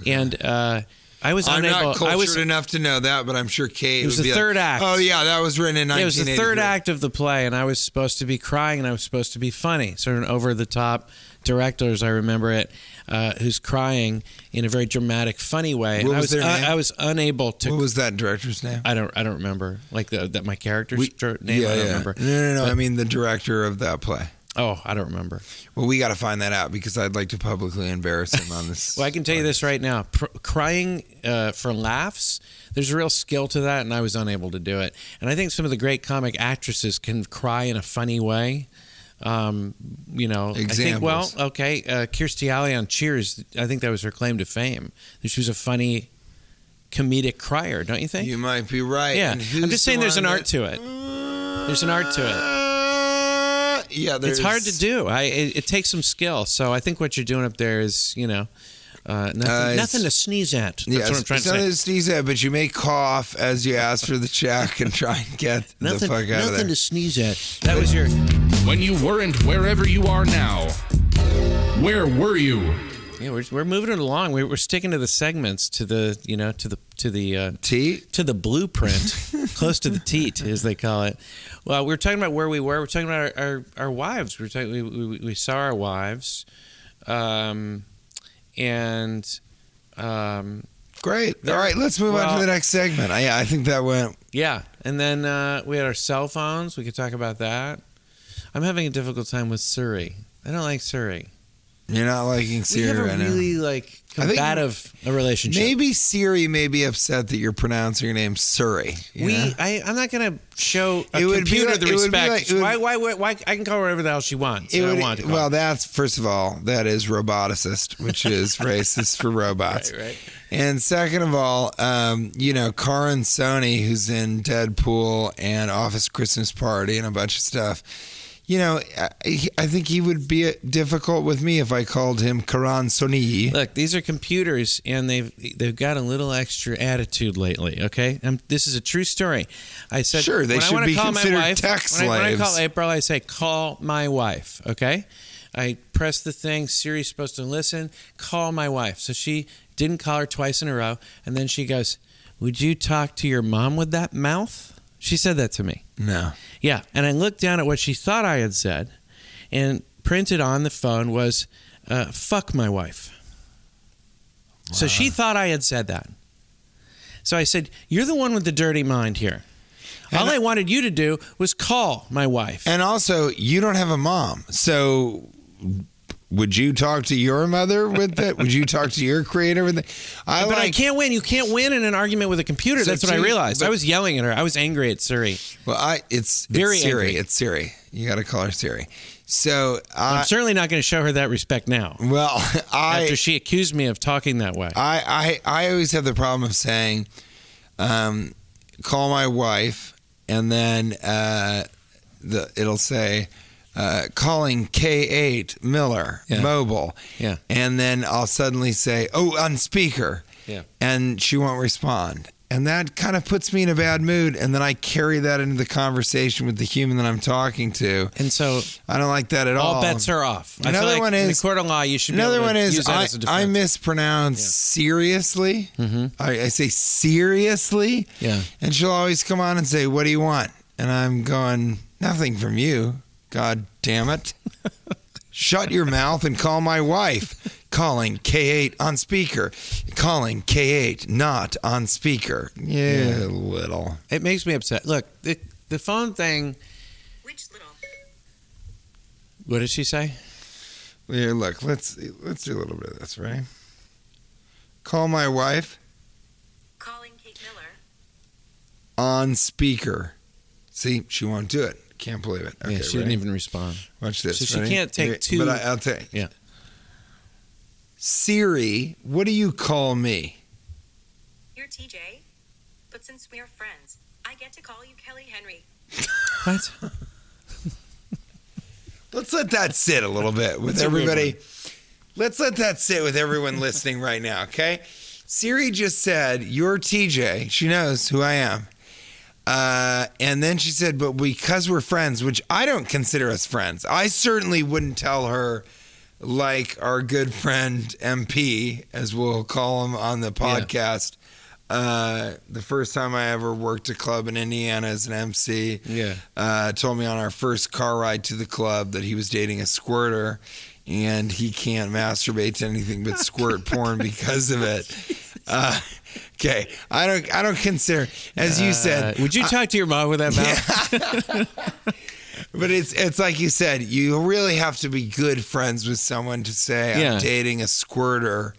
and uh, I was I'm unable. not cultured I was. enough to know that, but I'm sure Kate It was would the be third like, act. Oh yeah, that was written in Yeah, it was the third act of the play, and I was supposed to be crying, and I was supposed to be funny. Sort of an over the top director, as I remember it, uh, who's crying in a very dramatic, funny way. What and I was was their name? I, I was unable to. What was that director's name? I don't. I don't remember. Like the, that my character's We- name. yeah, I don't yeah. remember. No, no, no. But- I mean the director of that play. Oh, I don't remember. Well, we got to find that out because I'd like to publicly embarrass him on this. [laughs] Well, I can tell you this right now: Pr- crying uh, for laughs. There's a real skill to that, and I was unable to do it. And I think some of the great comic actresses can cry in a funny way. Um, you know, I think. Well, okay, uh, Kirstie Alley on Cheers. I think that was her claim to fame. She was a funny, comedic crier. Don't you think? You might be right. yeah, I'm just the saying there's one an art to it. There's an art to it. Uh, yeah, there's, It's hard to do. I it, it takes some skill. So I think what you're doing up there is, you know, uh, nothing, Uh, nothing to sneeze at. That's Yeah, what I'm trying it's to not say. to sneeze at, but you may cough as you ask for the check and try and get the fuck out of there. nothing to sneeze at. That was your. When you weren't wherever you are now, where were you? Yeah, we're, we're moving it along. We're, we're sticking to the segments, to the you know, to the to the uh, Tea? to the blueprint, [laughs] close to the teat, as they call it. Well, we were talking about where we were. We're talking about our, our, our wives. We, were talking, we, we, we saw our wives, um, and um, Great. All right, let's move on to the next segment. I, I think that went. yeah, and then uh, we had our cell phones. We could talk about that. I'm having a difficult time with Siri. I don't like Siri. You're not liking Siri we have a right now. really like I think combative a relationship. Maybe Siri may be upset that you're pronouncing your name Surrey. you We, know? I, I'm not going to show a It would be like- the it would be respect. like- would- why, why, why, why? I can call her whatever the hell she wants. It I would- want to call well, her. that's first of all, that is roboticist, which is [laughs] racist for robots. Right, right. And second of all, um, you know, Karan Sony, who's in Deadpool and Office Christmas Party and a bunch of stuff. You know, I, I think he would be difficult with me if I called him Karan Soni. Look, these are computers, and they've they've got a little extra attitude lately. Okay, um, this is a true story. I said, Sure, they should be call my considered wife, tech when I, when I call. April, I say, call my wife. Okay, I press the thing. Siri's supposed to listen. Call my wife. So she didn't call her twice in a row, and then she goes, "Would you talk to your mom with that mouth?" She said that to me. No. Yeah, and I looked down at what she thought I had said, and printed on the phone was uh, "fuck my wife." So she thought I had said that. So I said, "You're the one with the dirty mind here. All And I wanted you to do was call my wife." And also, you don't have a mom. So would you talk to your mother with it? would you talk to your creator with it? I but I can't win. You can't win in an argument with a computer. So That's what I two- realized. I was yelling at her. I was angry at Siri. Well, I it's, Very it's Siri. angry. It's Siri. You got to call her Siri. So I'm certainly not going to show her that respect now. well [laughs] I after she accused me of talking that way. I, I I always have the problem of saying, um, call my wife, and then uh, the it'll say, uh, calling Kate Miller Yeah. mobile, Yeah. and then I'll suddenly say, oh, on speaker, Yeah. and she won't respond. And that kind of puts me in a bad mood, and then I carry that into the conversation with the human that I'm talking to. And so I don't like that at all. all bets are off. I feel Another like one in is- the court of law. You should. be Another able to one is I, I mispronounce seriously. Mm-hmm. I, I say seriously, Yeah. and she'll always come on and say, "What do you want?" And I'm going, "Nothing from you." God damn it! Shut your mouth and call my wife. Calling Kate on speaker. Calling Kate not on speaker. Yeah, little. It makes me upset. Look, the the phone thing. Which little? What did she say? Here, look. Let's let's do a little bit of this, right? Call my wife Calling Kate Miller. on speaker. See, she won't do it. Can't believe it. Okay, yeah, she ready? didn't even respond. Watch this. So she ready? can't take Ready? two- But I, I'll take. Yeah. Siri, what do you call me? You're TJ. But since we're friends, I get to call you Kelly Henry. [laughs] What? [laughs] Let's let that sit a little bit with That's everybody. Let's let that sit with everyone listening right now, okay? Siri just said, You're TJ. She knows who I am. Uh, and then she said, But because we're friends, which I don't consider us friends, I certainly wouldn't tell her, like our good friend MP, as we'll call him on the podcast. Uh, the first time I ever worked a club in Indiana as an MC, Yeah. uh, told me on our first car ride to the club that he was dating a squirter and he can't masturbate to anything but squirt [laughs] porn because of it. Uh, okay, I don't. I don't consider, as you said. Uh, would you talk to your mom with that mouth? [laughs] But it's it's like you said, you really have to be good friends with someone to say Yeah. I'm dating a squirter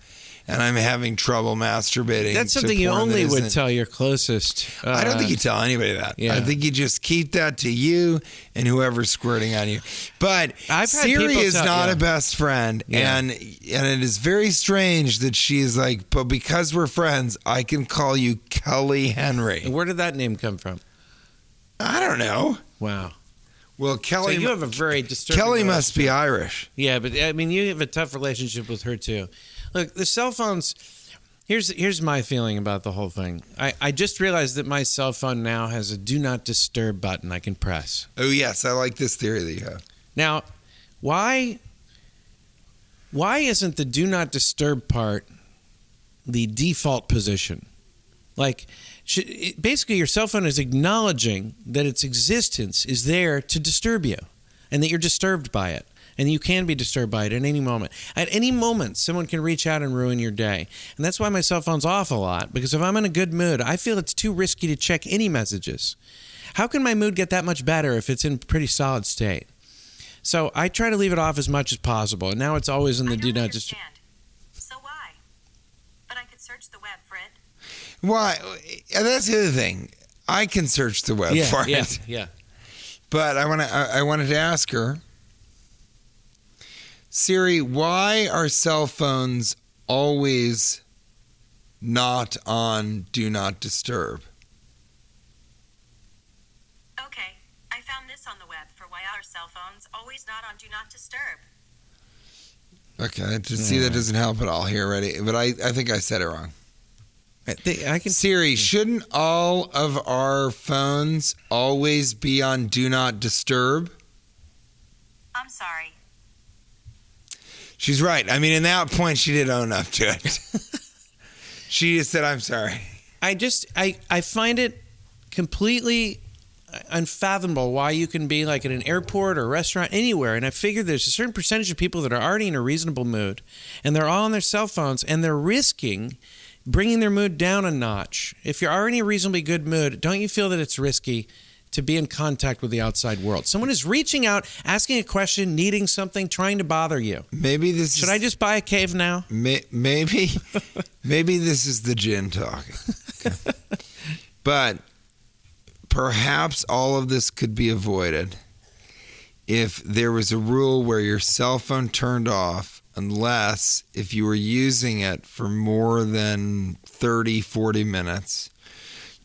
and I'm having trouble masturbating. That's something you only would tell your closest. I don't uh, think you tell anybody that. yeah. I think you just keep that to you and whoever's squirting on you. But Siri is tell- not yeah. a best friend, Yeah. and and it is very strange that she is like. But because we're friends, I can call you Kelly Henry. Where did that name come from? I don't know. Wow. Well, So Kelly. you have a very disturbing. Kelly must be. Irish. Yeah, but I mean, you have a tough relationship with her too. Look, the cell phones. Here's here's my feeling about the whole thing. I, I just realized that my cell phone now has a do not disturb button I can press. Oh yes, I like this theory that you have. Now, why why isn't the do not disturb part the default position? Like, basically, your cell phone is acknowledging that its existence is there to disturb you, and that you're disturbed by it, and you can be disturbed by it at any moment. At any moment, someone can reach out and ruin your day, and that's why my cell phone's off a lot. Because if I'm in a good mood, I feel it's too risky to check any messages. How can my mood get that much better if it's in pretty solid state? So I try to leave it off as much as possible, and now it's always in the do don't disturb. So why? But I could search the web, Fred. Why? And that's the other thing. I can search the web Yeah, for yeah, it, yeah. but I want to. I, I wanted to ask her, Siri, why are cell phones always not on Do Not Disturb? Okay, I found this on the web for why our cell phones always not on Do Not Disturb. Okay, to see that doesn't help at all here already. But I, I think I said it wrong. I, think- I can. Siri, shouldn't all of our phones always be on Do Not Disturb? I'm sorry. She's right. I mean, in that point, she did own up to it. [laughs] she just said, "I'm sorry." I just I I find it completely unfathomable why you can be like at an airport or restaurant anywhere and I figure there's a certain percentage of people that are already in a reasonable mood and they're all on their cell phones and they're risking bringing their mood down a notch. If you're already in a reasonably good mood, don't you feel that it's risky to be in contact with the outside world? Someone is reaching out, asking a question, needing something, trying to bother you. Maybe this Should is, I just buy a cave now? May, maybe, [laughs] maybe this is the gin talking. [laughs] Okay. but perhaps all of this could be avoided if there was a rule where your cell phone turned off unless if you were using it for more than 30 40 minutes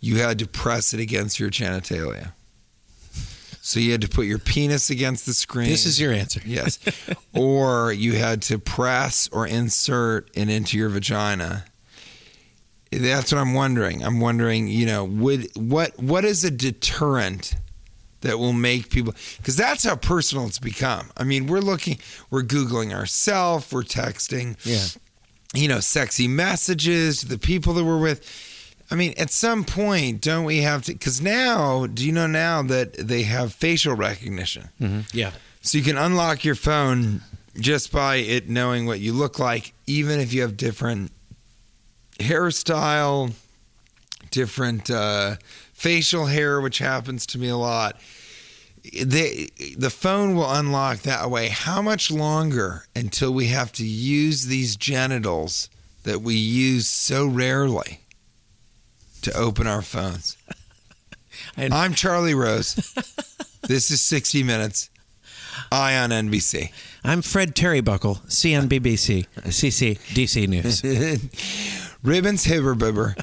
you had to press it against your genitalia so you had to put your penis against the screen This is your answer. Yes. [laughs] or you had to press or insert it into your vagina. That's what I'm wondering. I'm wondering, you know, would what what is a deterrent that will make people because that's how personal it's become. I mean, we're looking, we're googling ourselves, we're texting, Yeah. you know, sexy messages to the people that we're with. I mean, at some point, don't we have to? Because now, do you know now that they have facial recognition? Yeah. So you can unlock your phone just by it knowing what you look like, even if you have different hairstyle, different uh, facial hair, which happens to me a lot. The the phone will unlock that way. How much longer until we have to use these genitals that we use so rarely to open our phones? [laughs] I'm Charlie Rose. [laughs] this is 60 Minutes. I on NBC. I'm Fred Terry Terrybuckle, CNBBC, CC, DC News. [laughs] Ribbons Hibberbibber,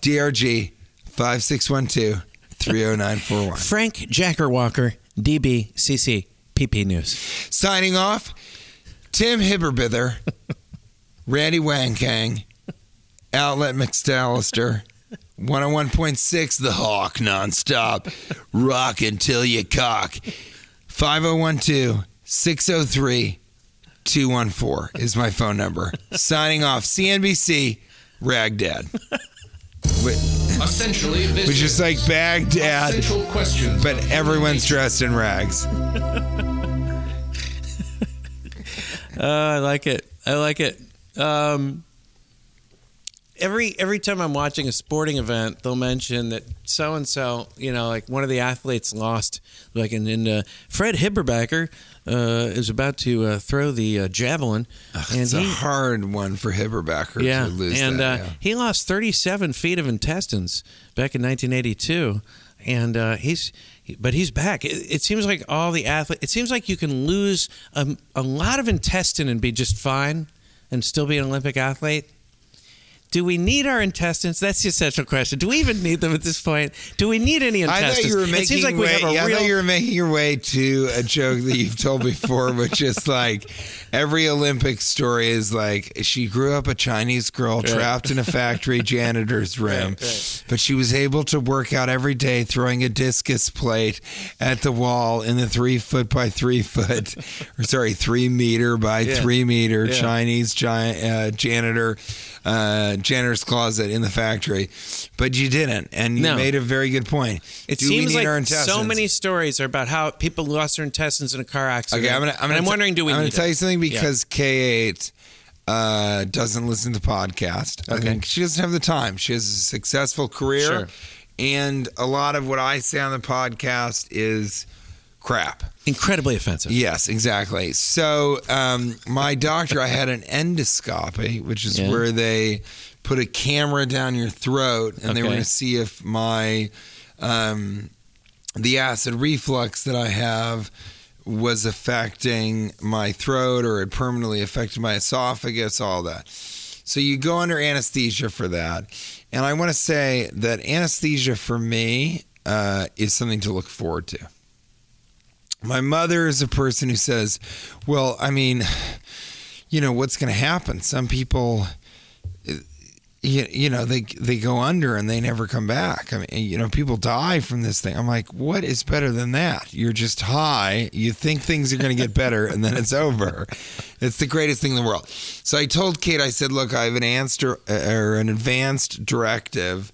DRG 5612 30941. Frank Jacker Walker, DB, CC, PP News. Signing off, Tim Hibberbither, Randy Wankang, Outlet McStallister, 101.6 The Hawk nonstop. Rock until you cock. 5012 603 214 is my phone number. Signing off, CNBC, Ragdad. Essentially, this Which is like Baghdad, essential questions. but everyone's dressed in rags. [laughs] Uh, I like it. I like it. Um, every every time I'm watching a sporting event, they'll mention that so and so, you know, like one of the athletes lost, like in, in uh, Fred Hibberbacker uh, is about to uh, throw the uh, javelin, and it's he a hard one for Hibberbacker yeah, to lose and that. uh, yeah. he lost 37 feet of intestines back in 1982, and uh, he's but he's back. It, it seems like all the athletes. It seems like you can lose a, a lot of intestine and be just fine, and still be an Olympic athlete. Do we need our intestines? That's the essential question. Do we even need them at this point? Do we need any intestines? I thought you were making it seems like we way, have a yeah, I real. thought you were making your way to a joke that you've told before, [laughs] which is like every Olympic story is like she grew up a Chinese girl trapped in a factory [laughs] janitor's room, but she was able to work out every day throwing a discus plate at the wall in the three foot by three foot, [laughs] or sorry, three meter by Yeah. three meter Yeah. Chinese giant uh, janitor. Uh, janitor's closet in the factory, but you didn't, and you No. made a very good point. It Do we seems like so many stories are about how people lost their intestines in a car accident. Okay, I'm gonna. I'm, gonna I'm t- wondering, do we? I'm gonna tell it? you something because Kate uh, doesn't listen to podcast. I Okay. think she doesn't have the time. She has a successful career, Sure. and a lot of what I say on the podcast is crap. incredibly offensive. Yes, exactly. So, um, my doctor, I had an endoscopy, which is Yeah. where they put a camera down your throat and they were going to see if my um, the acid reflux that I have was affecting my throat or it permanently affected my esophagus, all that. So you go under anesthesia for that. And I want to say that anesthesia for me uh, is something to look forward to. My mother is a person who says, well, I mean, you know, what's going to happen? Some people, you, you know, they they go under and they never come back. I mean, you know, people die from this thing. I'm like, what is better than that? You're just high. You think things are going to get better, and then it's over. It's the greatest thing in the world. So I told Kate, I said, look, I have an answer or an advanced directive.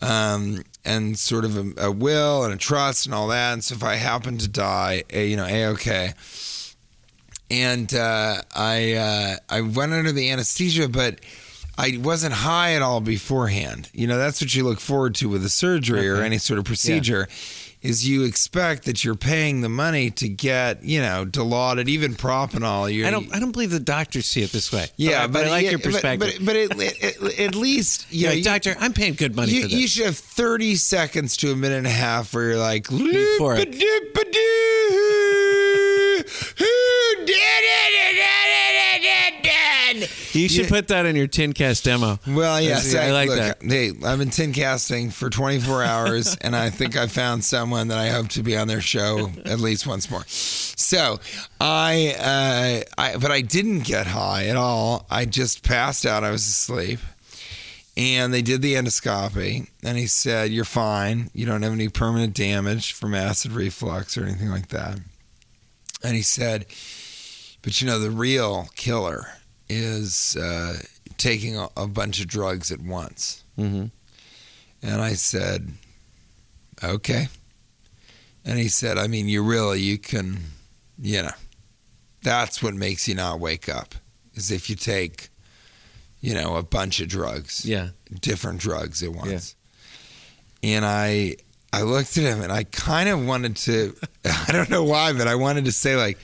Um, and sort of a, a will and a trust and all that. And so if I happen to die, eh, you know, a okay. And uh, I uh, I went under the anesthesia, but I wasn't high at all beforehand. You know, that's what you look forward to with a surgery or any sort of procedure. Is you expect that you're paying the money to get, you know, Dilaudid, even propofol. You're, I don't. I don't believe the doctors see it this way. yeah, but, I, but I like yeah, your but- perspective. But, but, it, it, at least, [laughs] you yeah, know, you- doctor, I'm paying good money you, for this. you should have 30 seconds to a minute and a half where you're like, for it. "Loop-a-doo, who did it? You should Yeah. put that in your Tincast demo. Well, yes, I, like look, that. Hey, I've been tin casting for 24 [laughs] hours, and I think I found someone that I hope to be on their show at least once more. So, I, uh, I, but I didn't get high at all. I just passed out. I was asleep, and they did the endoscopy, and he said, "You're fine. You don't have any permanent damage from acid reflux or anything like that." And he said, "But you know, the real killer." Is uh, taking a, a bunch of drugs at once. hmm And I said, okay. And he said, I mean, you really, you can, you know, that's what makes you not wake up is if you take, you know, a bunch of drugs, Yeah. different drugs at once. And I, I looked at him and I kind of wanted to, [laughs] I don't know why, but I wanted to say like,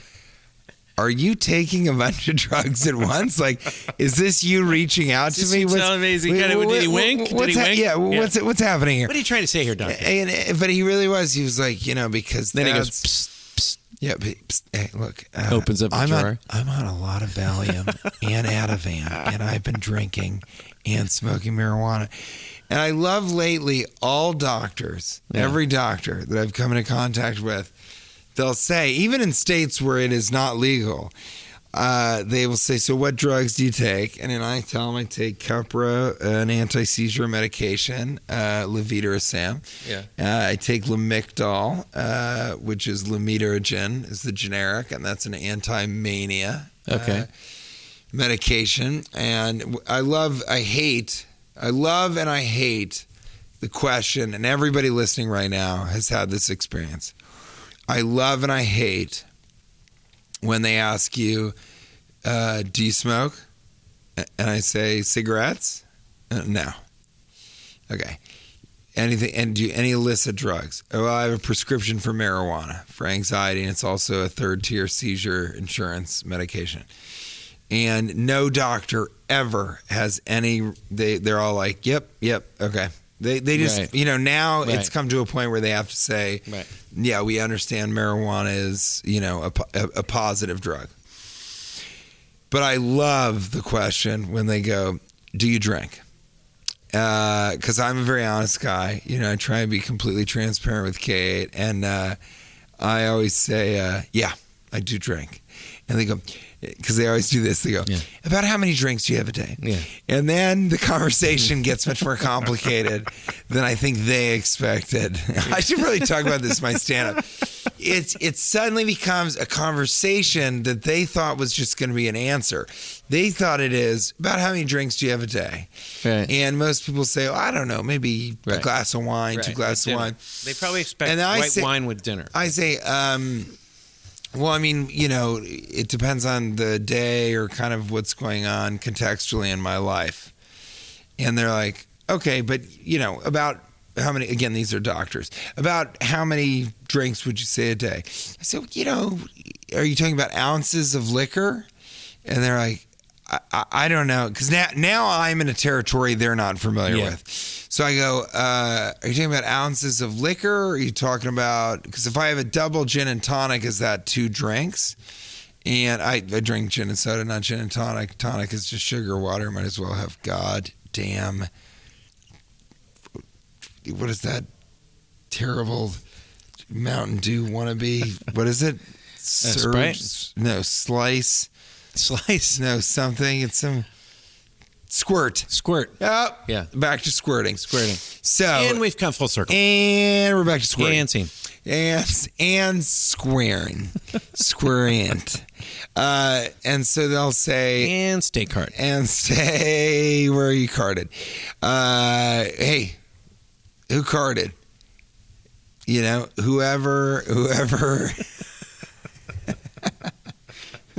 are you taking a bunch of drugs at once? Like, is this you reaching out to me? he telling me- is he kinda- did he wink? Did What's he ha- wink? Yeah, Yeah. What's what's happening here? What are you trying to say here, doctor? And, and- but he really was. He was like, you know, because then he goes. Psst, psst. yeah, but, psst, hey, look. Uh, Opens up a I'm drawer. On, I'm on a lot of Valium and Ativan, and I've been drinking and smoking marijuana. And I love lately all doctors, Yeah. every doctor that I've come into contact with, they'll say, even in states where it is not legal, uh, they will say, "So, what drugs do you take?" And then I tell them I take Keppra, an anti-seizure medication, uh, levetiracetam. Yeah. Uh, I take Lamictal, uh, which is lamotrigine, is the generic, and that's an anti-mania Okay. uh, medication. And I love, I hate, I love, and I hate the question. And everybody listening right now has had this experience. I love and I hate when they ask you, uh, "Do you smoke?" And I say cigarettes, Uh, no. Okay. Anything and do any illicit drugs? Oh, well, I have a prescription for marijuana for anxiety, and it's also a third tier seizure insurance medication. And no doctor ever has any. They they're all like, yep, yep, okay. They they just Right. you know now it's come to a point where they have to say, Right. yeah, we understand marijuana is you know a, a, a positive drug. But I love the question when they go, "Do you drink?" Because I'm a very honest guy. You know, I try and be completely transparent with Kate, and uh, I always say, uh, "Yeah, I do drink." And they go, because they always do this. They go, Yeah. "About how many drinks do you have a day?" Yeah. And then the conversation [laughs] gets much more complicated than I think they expected. [laughs] I should really talk about this in my stand up. It's it suddenly becomes a conversation that they thought was just going to be an answer. They thought it is about how many drinks do you have a day? Right. And most people say, oh, I don't know, maybe a glass of wine, two Right, glasses of wine. They probably expect And white say- wine with dinner. I say, um, well, I mean, you know, it depends on the day or kind of what's going on contextually in my life. And they're like, okay, but, you know, about how many, again, these are doctors, about how many drinks would you say a day? I said, you know, are you talking about ounces of liquor? And they're like, I, I, don't know. Because now, now I'm in a territory they're not familiar Yeah. with. So I go, uh, are you talking about ounces of liquor? Or are you talking about, because if I have a double gin and tonic, is that two drinks? And I, I drink gin and soda, not gin and tonic. Tonic is just sugar water. Might as well have God damn. What is that terrible Mountain Dew wannabe? What is it? [laughs] Surge- No, slice. Slice. No, something. It's some squirt. Squirt. Oh, Yeah. Back to squirting. Squirting. So, and we've come full circle. and we're back to squirting. And scene. and and squaring, [laughs] squarient. Uh, and so they'll say, And stay card. and say, where are you carded? Uh, hey, who carded? You know, whoever, whoever, [laughs] [laughs]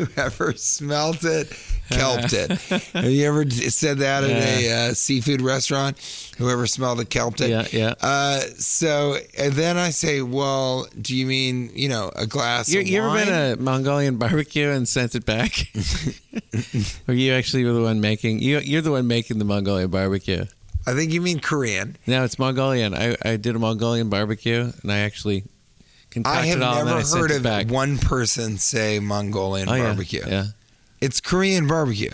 whoever [laughs] smelt it, [laughs] kelped it. Have you ever said that at a uh, seafood restaurant? Whoever smelled it, kelped it. Yeah, yeah. Uh, so, and then I say, well, do you mean, you know, a glass You, of you ever been a Mongolian barbecue and sent it back? [laughs] or you actually were the one making? You, you're the one making the Mongolian barbecue. I think you mean Korean. No, it's Mongolian. I, I did a Mongolian barbecue and I actually I have never I heard of back. one person say Mongolian oh, barbecue. Yeah. It's Korean barbecue.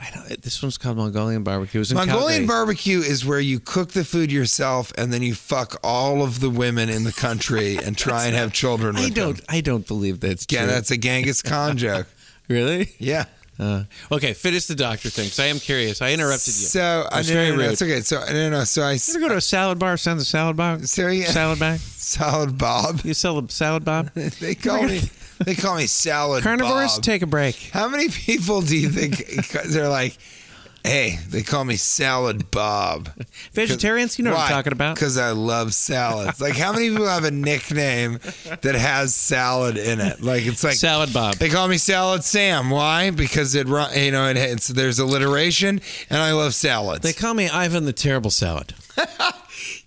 I know. This one's called Mongolian barbecue. Mongolian Calgary. barbecue is where you cook the food yourself and then you fuck all of the women in the country [laughs] and try and have children with I don't. them. I don't believe that's Yeah, true. that's a Genghis Khan joke. [laughs] really. Yeah. Uh, okay, finish the doctor thing. So I am curious. I interrupted you. So I no, very no, no, rude. it's okay. So no, no. So I You ever go to a salad bar? Send a salad bar. So, yeah. Salad bag. [laughs] salad Bob. You sell a salad, Bob. [laughs] They call me. They call me salad Carnivores, Bob. take a break. How many people do you think they're like? Hey, they call me Salad Bob. [laughs] Vegetarians, you know what I'm talking about. Because I love salads. Like, how many people have a nickname that has salad in it? Like, it's like Salad Bob. They call me Salad Sam. Why? Because it, you know, it, it's there's alliteration, and I love salads. They call me Ivan the Terrible Salad. [laughs]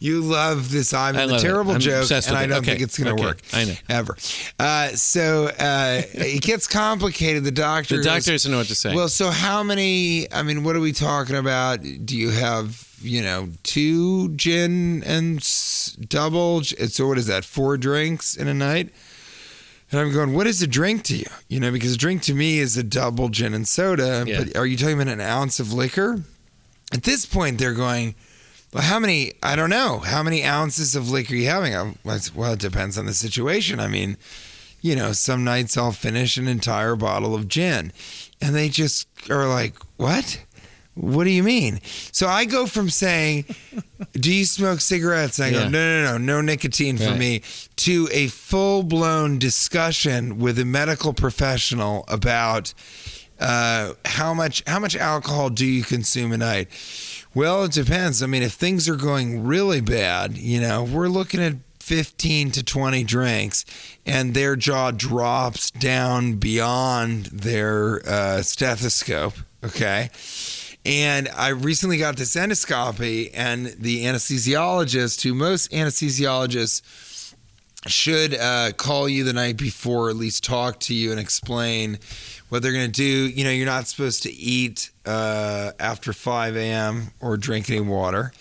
You love this I'm I the terrible I'm joke, and I don't Okay. think it's going to Okay. work. I know. ever. Uh, so uh, it gets complicated. The doctor. The doctor doesn't know what to say. Well, so how many? I mean, what are we talking about? Do you have you know two gin and double? So what is that? Four drinks in a night? And I'm going, what is a drink to you? You know, because a drink to me is a double gin and soda. Yeah. But are you talking about an ounce of liquor? At this point, they're going, well, how many? I don't know. How many ounces of liquor are you having? Well, it depends on the situation. I mean, you know, some nights I'll finish an entire bottle of gin. And they just are like, what? What do you mean? So I go from saying, do you smoke cigarettes? And I Yeah. go, no, no, no, no nicotine for Right. me, to a full blown discussion with a medical professional about uh, how much how much alcohol do you consume a night? Well, it depends. I mean, if things are going really bad, you know, we're looking at 15 to 20 drinks and their jaw drops down beyond their uh, stethoscope, okay? And I recently got this endoscopy, and the anesthesiologist, who most anesthesiologists should uh, call you the night before, at least talk to you and explain what they're going to do. You know, you're not supposed to eat uh, after 5 a.m. or drink any water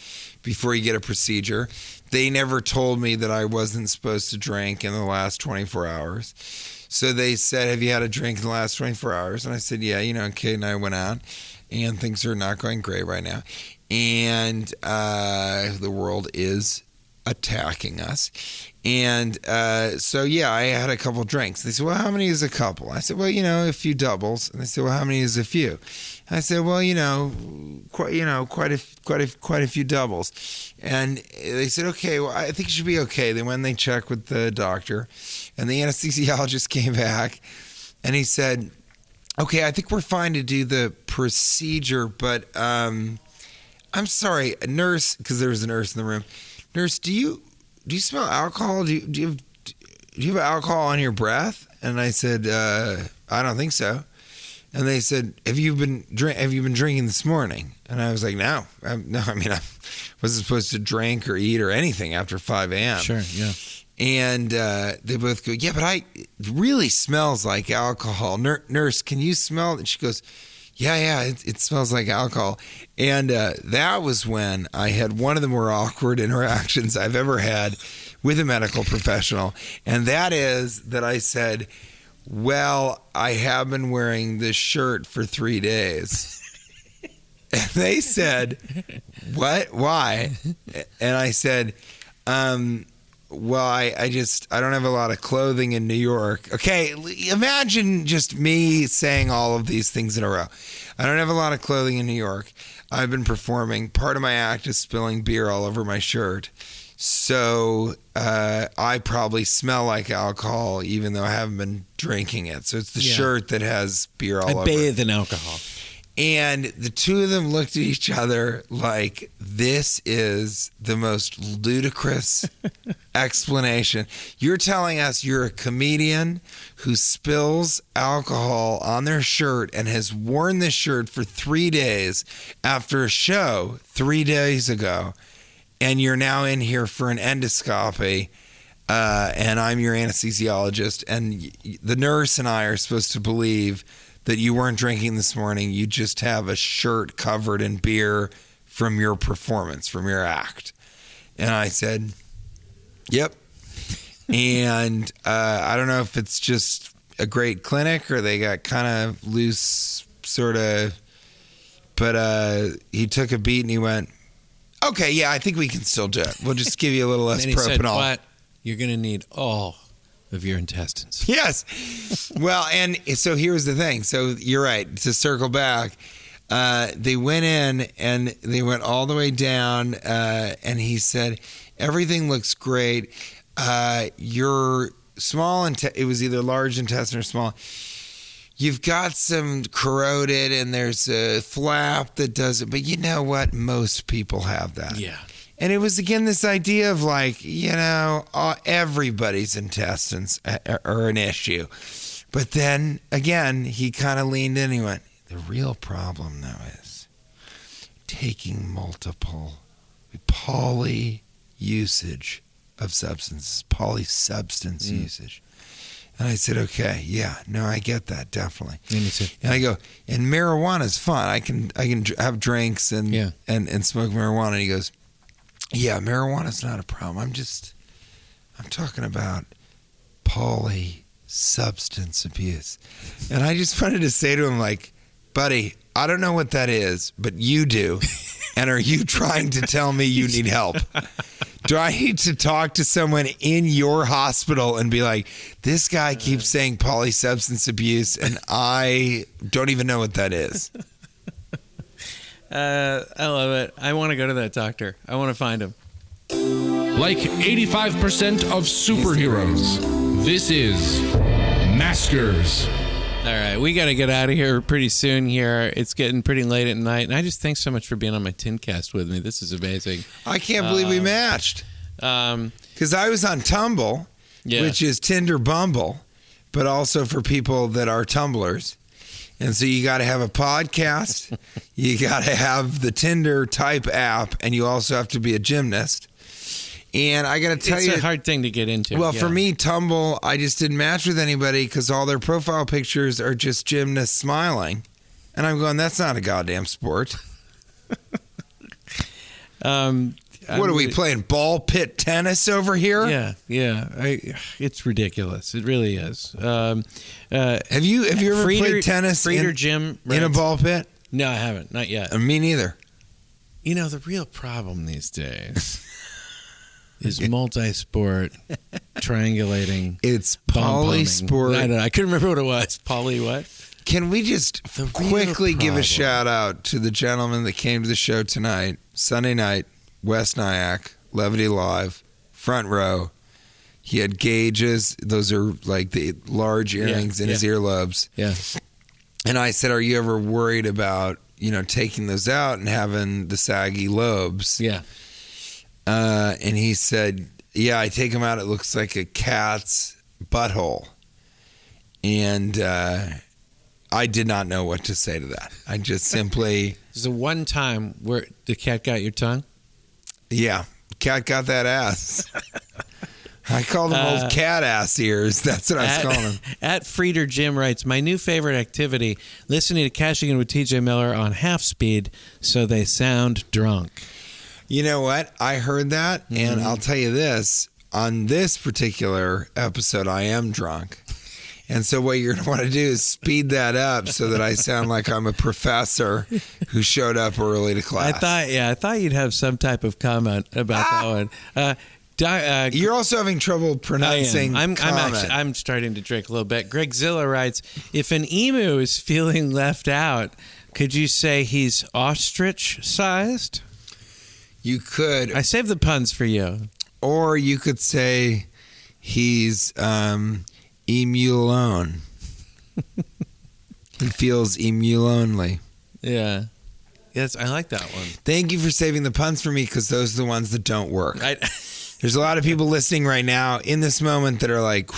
before you get a procedure. They never told me that I wasn't supposed to drink in the last 24 hours. So they said, Have you had a drink in the last 24 hours? And I said, Yeah, you know, Kate and I went out, and things are not going great right now. And uh, the world is attacking us. And uh, so, yeah, I had a couple drinks. They said, Well, how many is a couple? I said, Well, you know, a few doubles. And they said, Well, how many is a few? I said, well, you know, quite, you know, quite a, quite a, quite a few doubles. And they said, okay, well, I think it should be okay. Then when they checked with the doctor, and the anesthesiologist [laughs] came back, and he said, okay, I think we're fine to do the procedure, but um, I'm sorry, a nurse, because there was a nurse in the room. Nurse, do you do you smell alcohol? Do you do you have, do you have alcohol on your breath? And I said, uh, I don't think so and they said, "Have you been drink? Have you been drinking this morning?" And I was like, "No, I, no. I mean, [laughs] I wasn't supposed to drink or eat or anything after five a.m." Sure, yeah. And uh, they both go, "Yeah, but I it really smells like alcohol." Nur- nurse, can you smell it? And she goes, "Yeah, yeah, it, it smells like alcohol." And uh, that was when I had one of the more awkward [laughs] interactions I've ever had with a medical professional, and that is that I said well, I have been wearing this shirt for three days. [laughs] and they said, What? Why? And I said, um, well, I, I just I don't have a lot of clothing in New York. Okay, imagine just me saying all of these things in a row. I don't have a lot of clothing in New York. I've been performing. Part of my act is spilling beer all over my shirt. So uh, I probably smell like alcohol, even though I haven't been drinking it. So it's the Yeah. shirt that has beer all I over. it. I bathe in alcohol. And the two of them looked at each other like this is the most ludicrous [laughs] explanation. You're telling us you're a comedian who spills alcohol on their shirt and has worn this shirt for three days after a show three days ago, and you're now in here for an endoscopy. Uh, and I'm your anesthesiologist, and the nurse and I are supposed to believe that you weren't drinking this morning. You just have a shirt covered in beer from your performance, from your act. And I said, Yep. [laughs] and uh, I don't know if it's just a great clinic or they got kind of loose, sort of. But uh, he took a beat and he went, Okay, yeah, I think we can still do it. We'll just give you a little less said, propofol. "But you're going to need all of your intestines." [laughs] Yes. Well, and so here's the thing. So you're right. To circle back, uh, they went in and they went all the way down, uh, and he said, "Everything looks great. Uh, your small inte- it was either large intestine or small." You've got some corroded, and there's a flap that does it. But you know what? Most people have that. Yeah. And it was again this idea of like, you know, uh, everybody's intestines a- are an issue. But then again, he kind of leaned in. He went, the real problem though is taking multiple poly usage of substances, polysubstance hmm. usage. And I said, okay, yeah, no, I get that definitely. And he said, And I go, and marijuana is fun. I can I can have drinks and Yeah. and and smoke marijuana. And he goes, yeah, marijuana's not a problem. I'm just I'm talking about poly substance abuse. And I just [laughs] wanted to say to him like, buddy, I don't know what that is, but you do. And are you trying to tell me you need help? Do I need to talk to someone in your hospital and be like, this guy keeps saying poly substance abuse and I don't even know what that is? Uh, I love it. I want to go to that doctor. I want to find him. Like 85% of superheroes, this is Maskers. All right, we got to get out of here pretty soon. Here, it's getting pretty late at night, and I just thanks so much for being on my Tincast with me. This is amazing. I can't believe we matched. Um, Because I was on Tumble, Yeah. which is Tinder Bumble, but also for people that are tumblers. And so you got to have a podcast, [laughs] you got to have the Tinder type app, and you also have to be a gymnast. And I got to tell it's you, it's a hard thing to get into. well, yeah. for me, Tumble, I just didn't match with anybody because all their profile pictures are just gymnasts smiling. And I'm going, that's not a goddamn sport. [laughs] um, What are we playing? Ball pit tennis over here? Yeah, yeah. I, it's ridiculous. It really is. Um, uh, Have you have you ever Frieder- played tennis Frieder in, Jim in a ball pit? No, I haven't. Not yet. Uh, me neither. You know, the real problem these days [laughs] is multi-sport triangulating. It's polysport. I don't know. I couldn't remember what it was. Poly what? Can we just quickly give a shout out to the gentleman that came to the show tonight, Sunday night, West Nyack, Levity Live, front row. He had gauges; those are like the large earrings in his yeah. earlobes. Yeah. And I said, "Are you ever worried about you know taking those out and having the saggy lobes?" Yeah. Uh, and he said, "Yeah, I take them out. It looks like a cat's butthole." And uh, I did not know what to say to that. I just simply, [laughs] There's the one time where the cat got your tongue. Yeah, cat got that ass. [laughs] I call them Uh, old cat ass ears. That's what I was At, calling them. [laughs] at Frieder Jim writes, My new favorite activity, listening to Cashing In with TJ Miller on half speed so they sound drunk. You know what? I heard that, Mm-hmm. and I'll tell you this: on this particular episode, I am drunk. And so, what you're going to want to do is speed that up so that I sound like I'm a professor who showed up early to class. I thought, yeah, I thought you'd have some type of comment about that one. Uh, di- uh, You're also having trouble I pronouncing. am. I'm, I'm actually I'm starting to drink a little bit. Greg Zilla writes, if an emu is feeling left out, could you say he's ostrich sized? You could, I saved the puns for you. or you could say he's um, emulone. he feels emu emulonely. Yeah. Yes, I like that one. Thank you for saving the puns for me because those are the ones that don't work. I, There's a lot of people listening right now in this moment that are like,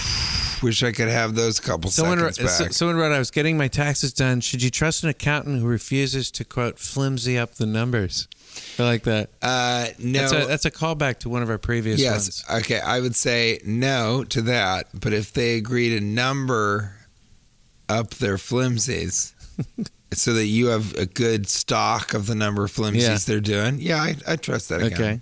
wish I could have those couple someone, seconds wrote, so- back. someone wrote, I was getting my taxes done. Should you trust an accountant who refuses to, quote, flimsy up the numbers? I like that. uh, no. That's, a, that's a callback to one of our previous yes. ones. Okay. I would say no to that. But if they agree to number up their flimsies [laughs] so that you have a good stock of the number of flimsies Yeah. they're doing, yeah, I, I trust that account. Okay.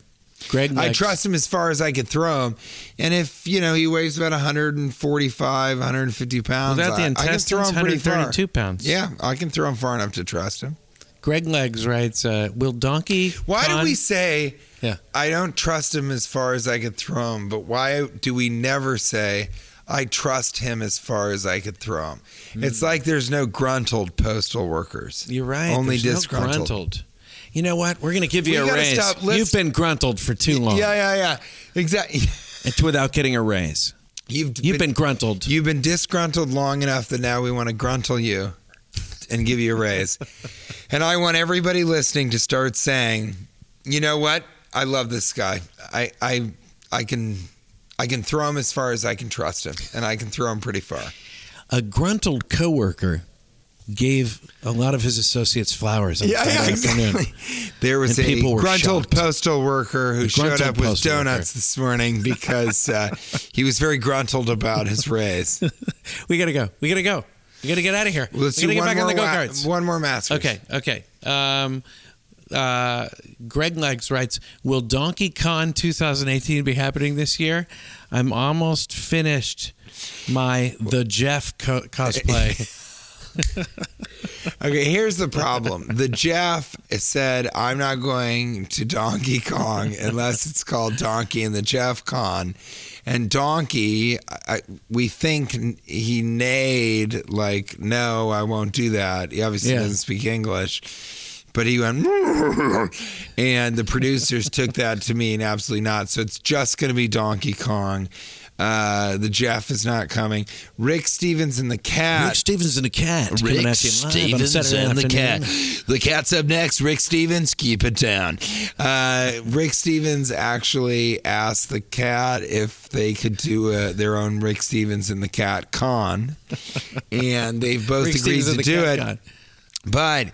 Greg I trust him as far as I could throw him. And if, you know, he weighs about 145, 150 pounds, Without the I, I can throw him pretty far. 132 pounds. Yeah, I can throw him far enough to trust him. Greg Legs writes, uh, "Will Donkey? Why do we say Yeah. I don't trust him as far as I could throw him, but why do we never say I trust him as far as I could throw him? It's like there's no gruntled postal workers. You're right. Only There's no disgruntled. gruntled. You know what? We're going to give you We a raise. You've been gruntled for too long. Yeah, yeah, yeah. Exactly. [laughs] It's without getting a raise. You've You've been, gruntled. You've been disgruntled long enough that now we want to gruntle you and give you a raise. [laughs] and I want everybody listening to start saying, you know what? I love this guy. I I I can I can throw him as far as I can trust him, and I can throw him pretty far. a gruntled coworker gave a lot of his associates flowers on Friday afternoon. There was And a gruntled postal worker who showed up with donuts worker. this morning because uh, he was very gruntled about his raise. [laughs] We got to go. We got to go. We got to get out of here. Let's we do got to one get back more on the go wa- one more master. Okay, okay. Um, uh, Greg Legs writes, "Will Donkey Con 2018 be happening this year? I'm almost finished my the Jeff co- cosplay. [laughs] [laughs] Okay, here's the problem. The Jeff said, I'm not going to Donkey Con unless it's called Donkey and the Jeff Con. And Donkey, I, we think he neighed, like, no, I won't do that. He obviously Yeah. doesn't speak English. But he went, [laughs] and the producers took that to mean absolutely not. So it's just going to be Donkey Con. Uh, the Jeff is not coming. Rick Stevens and the cat. Rick Stevens and the cat. Rick at you live on a Stevens and the cat. The cat's up next. Rick Stevens, keep it down. Uh, Rick Stevens actually asked the cat if they could do uh their own Rick Stevens and the Cat con, and they've both Rick agreed Stevens to do it. But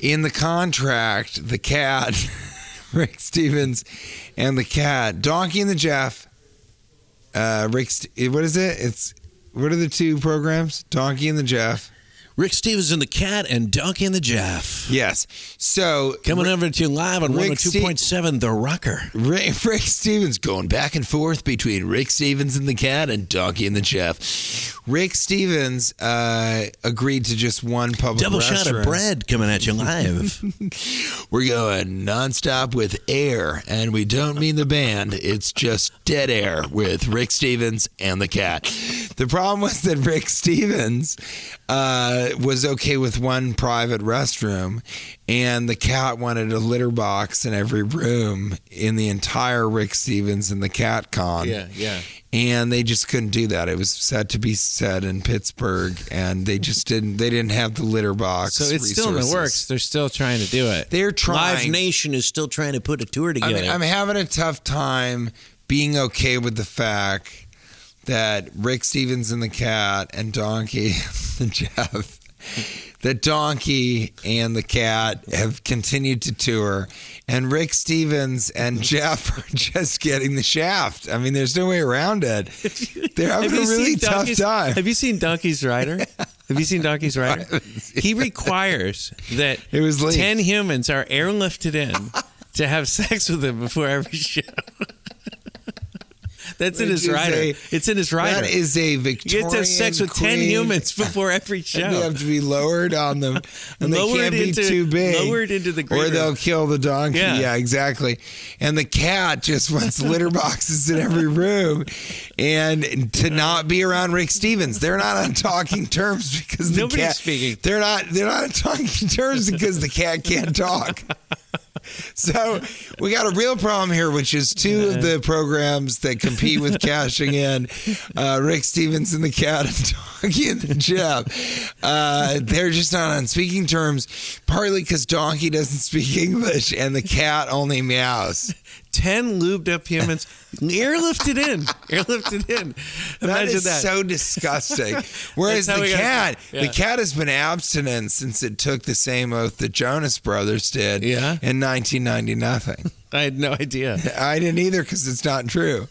in the contract, the cat, [laughs] Rick Stevens, and the cat, Donkey and the Jeff, uh, Rick, what is it? It's what are the two programs? Donkey and the Jeff. Rick Stevens and the cat and Donkey and the Jeff. Yes. So Coming over to you live on Rick 102.7 The Rocker. Rick, Rick Stevens Going back and forth between Rick Stevens and the cat and Donkey and the Jeff. Rick Stevens uh, agreed to just one public Double shot of bread coming at you live. [laughs] We're going nonstop with air, and we don't mean the band. It's just dead air with Rick Stevens and the cat. The problem was that Rick Stevens uh, was okay with one private restroom, and the cat wanted a litter box in every room in the entire Rick Stevens and the Cat Con. yeah. And they just couldn't do that. It was said to be said in Pittsburgh, and they just didn't. They didn't have the litter box. So it's still in the works. They're still trying to do it. They're trying. Live Nation is still trying to put a tour I together. mean, I'm having a tough time being okay with the fact that Rick Stevens and the cat and Donkey [laughs] and Jeff, that Donkey and the cat have continued to tour, and Rick Stevens and [laughs] Jeff are just getting the shaft. I mean, there's no way around it. [laughs] They're having a really tough Donkey's- time. Have you seen Donkey's Rider? Have you seen Donkey's Rider? He requires that It was leaked. 10 humans are airlifted in to have sex with him before every show. That's in his is rider. a- it's in his rider. That is a you Victorian get to have sex with 10 humans before every show. [laughs] And they have to be lowered on them, and they can't be into- too big. lowered into the or they'll kill the donkey. Yeah. Yeah. exactly. And the cat just wants litter [laughs] boxes in every room, and to not be around Rick Stevens. They're not on talking terms because the Nobody's cat. speaking. They're not. They're not on talking terms because the cat can't talk. [laughs] [laughs] So we got a real problem here, which is two of the programs that compete with [laughs] cashing in, uh, Rick Stevens and the Cat and Donkey and the Jeff. Uh, they're just not on speaking terms, partly because Donkey doesn't speak English and the cat only meows. 10 lubed up humans airlifted in. Airlifted in. That Imagine is that. so disgusting. [laughs] Whereas the cat, yeah. the cat has been abstinent since it took the same oath that Jonas Brothers did Yeah? in 1990 nothing. [laughs] I had no idea. [laughs] I didn't either because it's not true.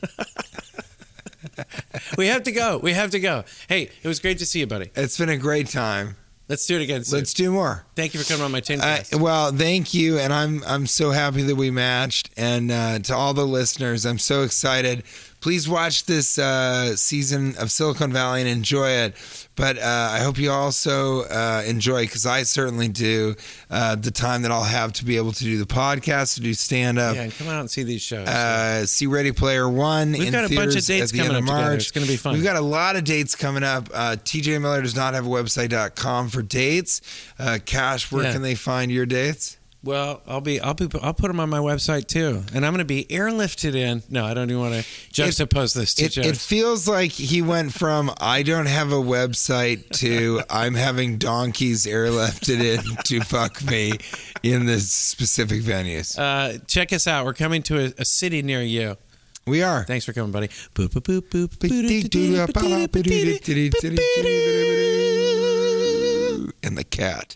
We have to go. We have to go. Hey, it was great to see you, buddy. It's been a great time. Let's do it again soon. Let's do more. Thank you for coming on my tin Uh, well, thank you, and I'm I'm so happy that we matched. And uh, to all the listeners, I'm so excited. Please watch this uh, season of Silicon Valley and enjoy it. But uh, I hope you also uh, enjoy, because I certainly do, uh, the time that I'll have to be able to do the podcast, to do stand up. yeah, and come out and see these shows. Uh, see Ready Player One. We've got a bunch of dates coming up. March. It's gonna be fun. We've got a lot of dates coming up. Uh, TJ Miller does not have a website.com for dates. Uh, Cash, where Yeah. can they find your dates? Well, I'll be, I'll be, I'll put them on my website too, and I'm going to be airlifted in. No, I don't even want to juxtapose this to It, it feels like he went from I don't have a website to [laughs] I'm having donkeys airlifted in to fuck me in the specific venues. uh, check us out. We're coming to a, a city near you. We are. Thanks for coming, buddy. Boop, boop, boop, boop, And the cat.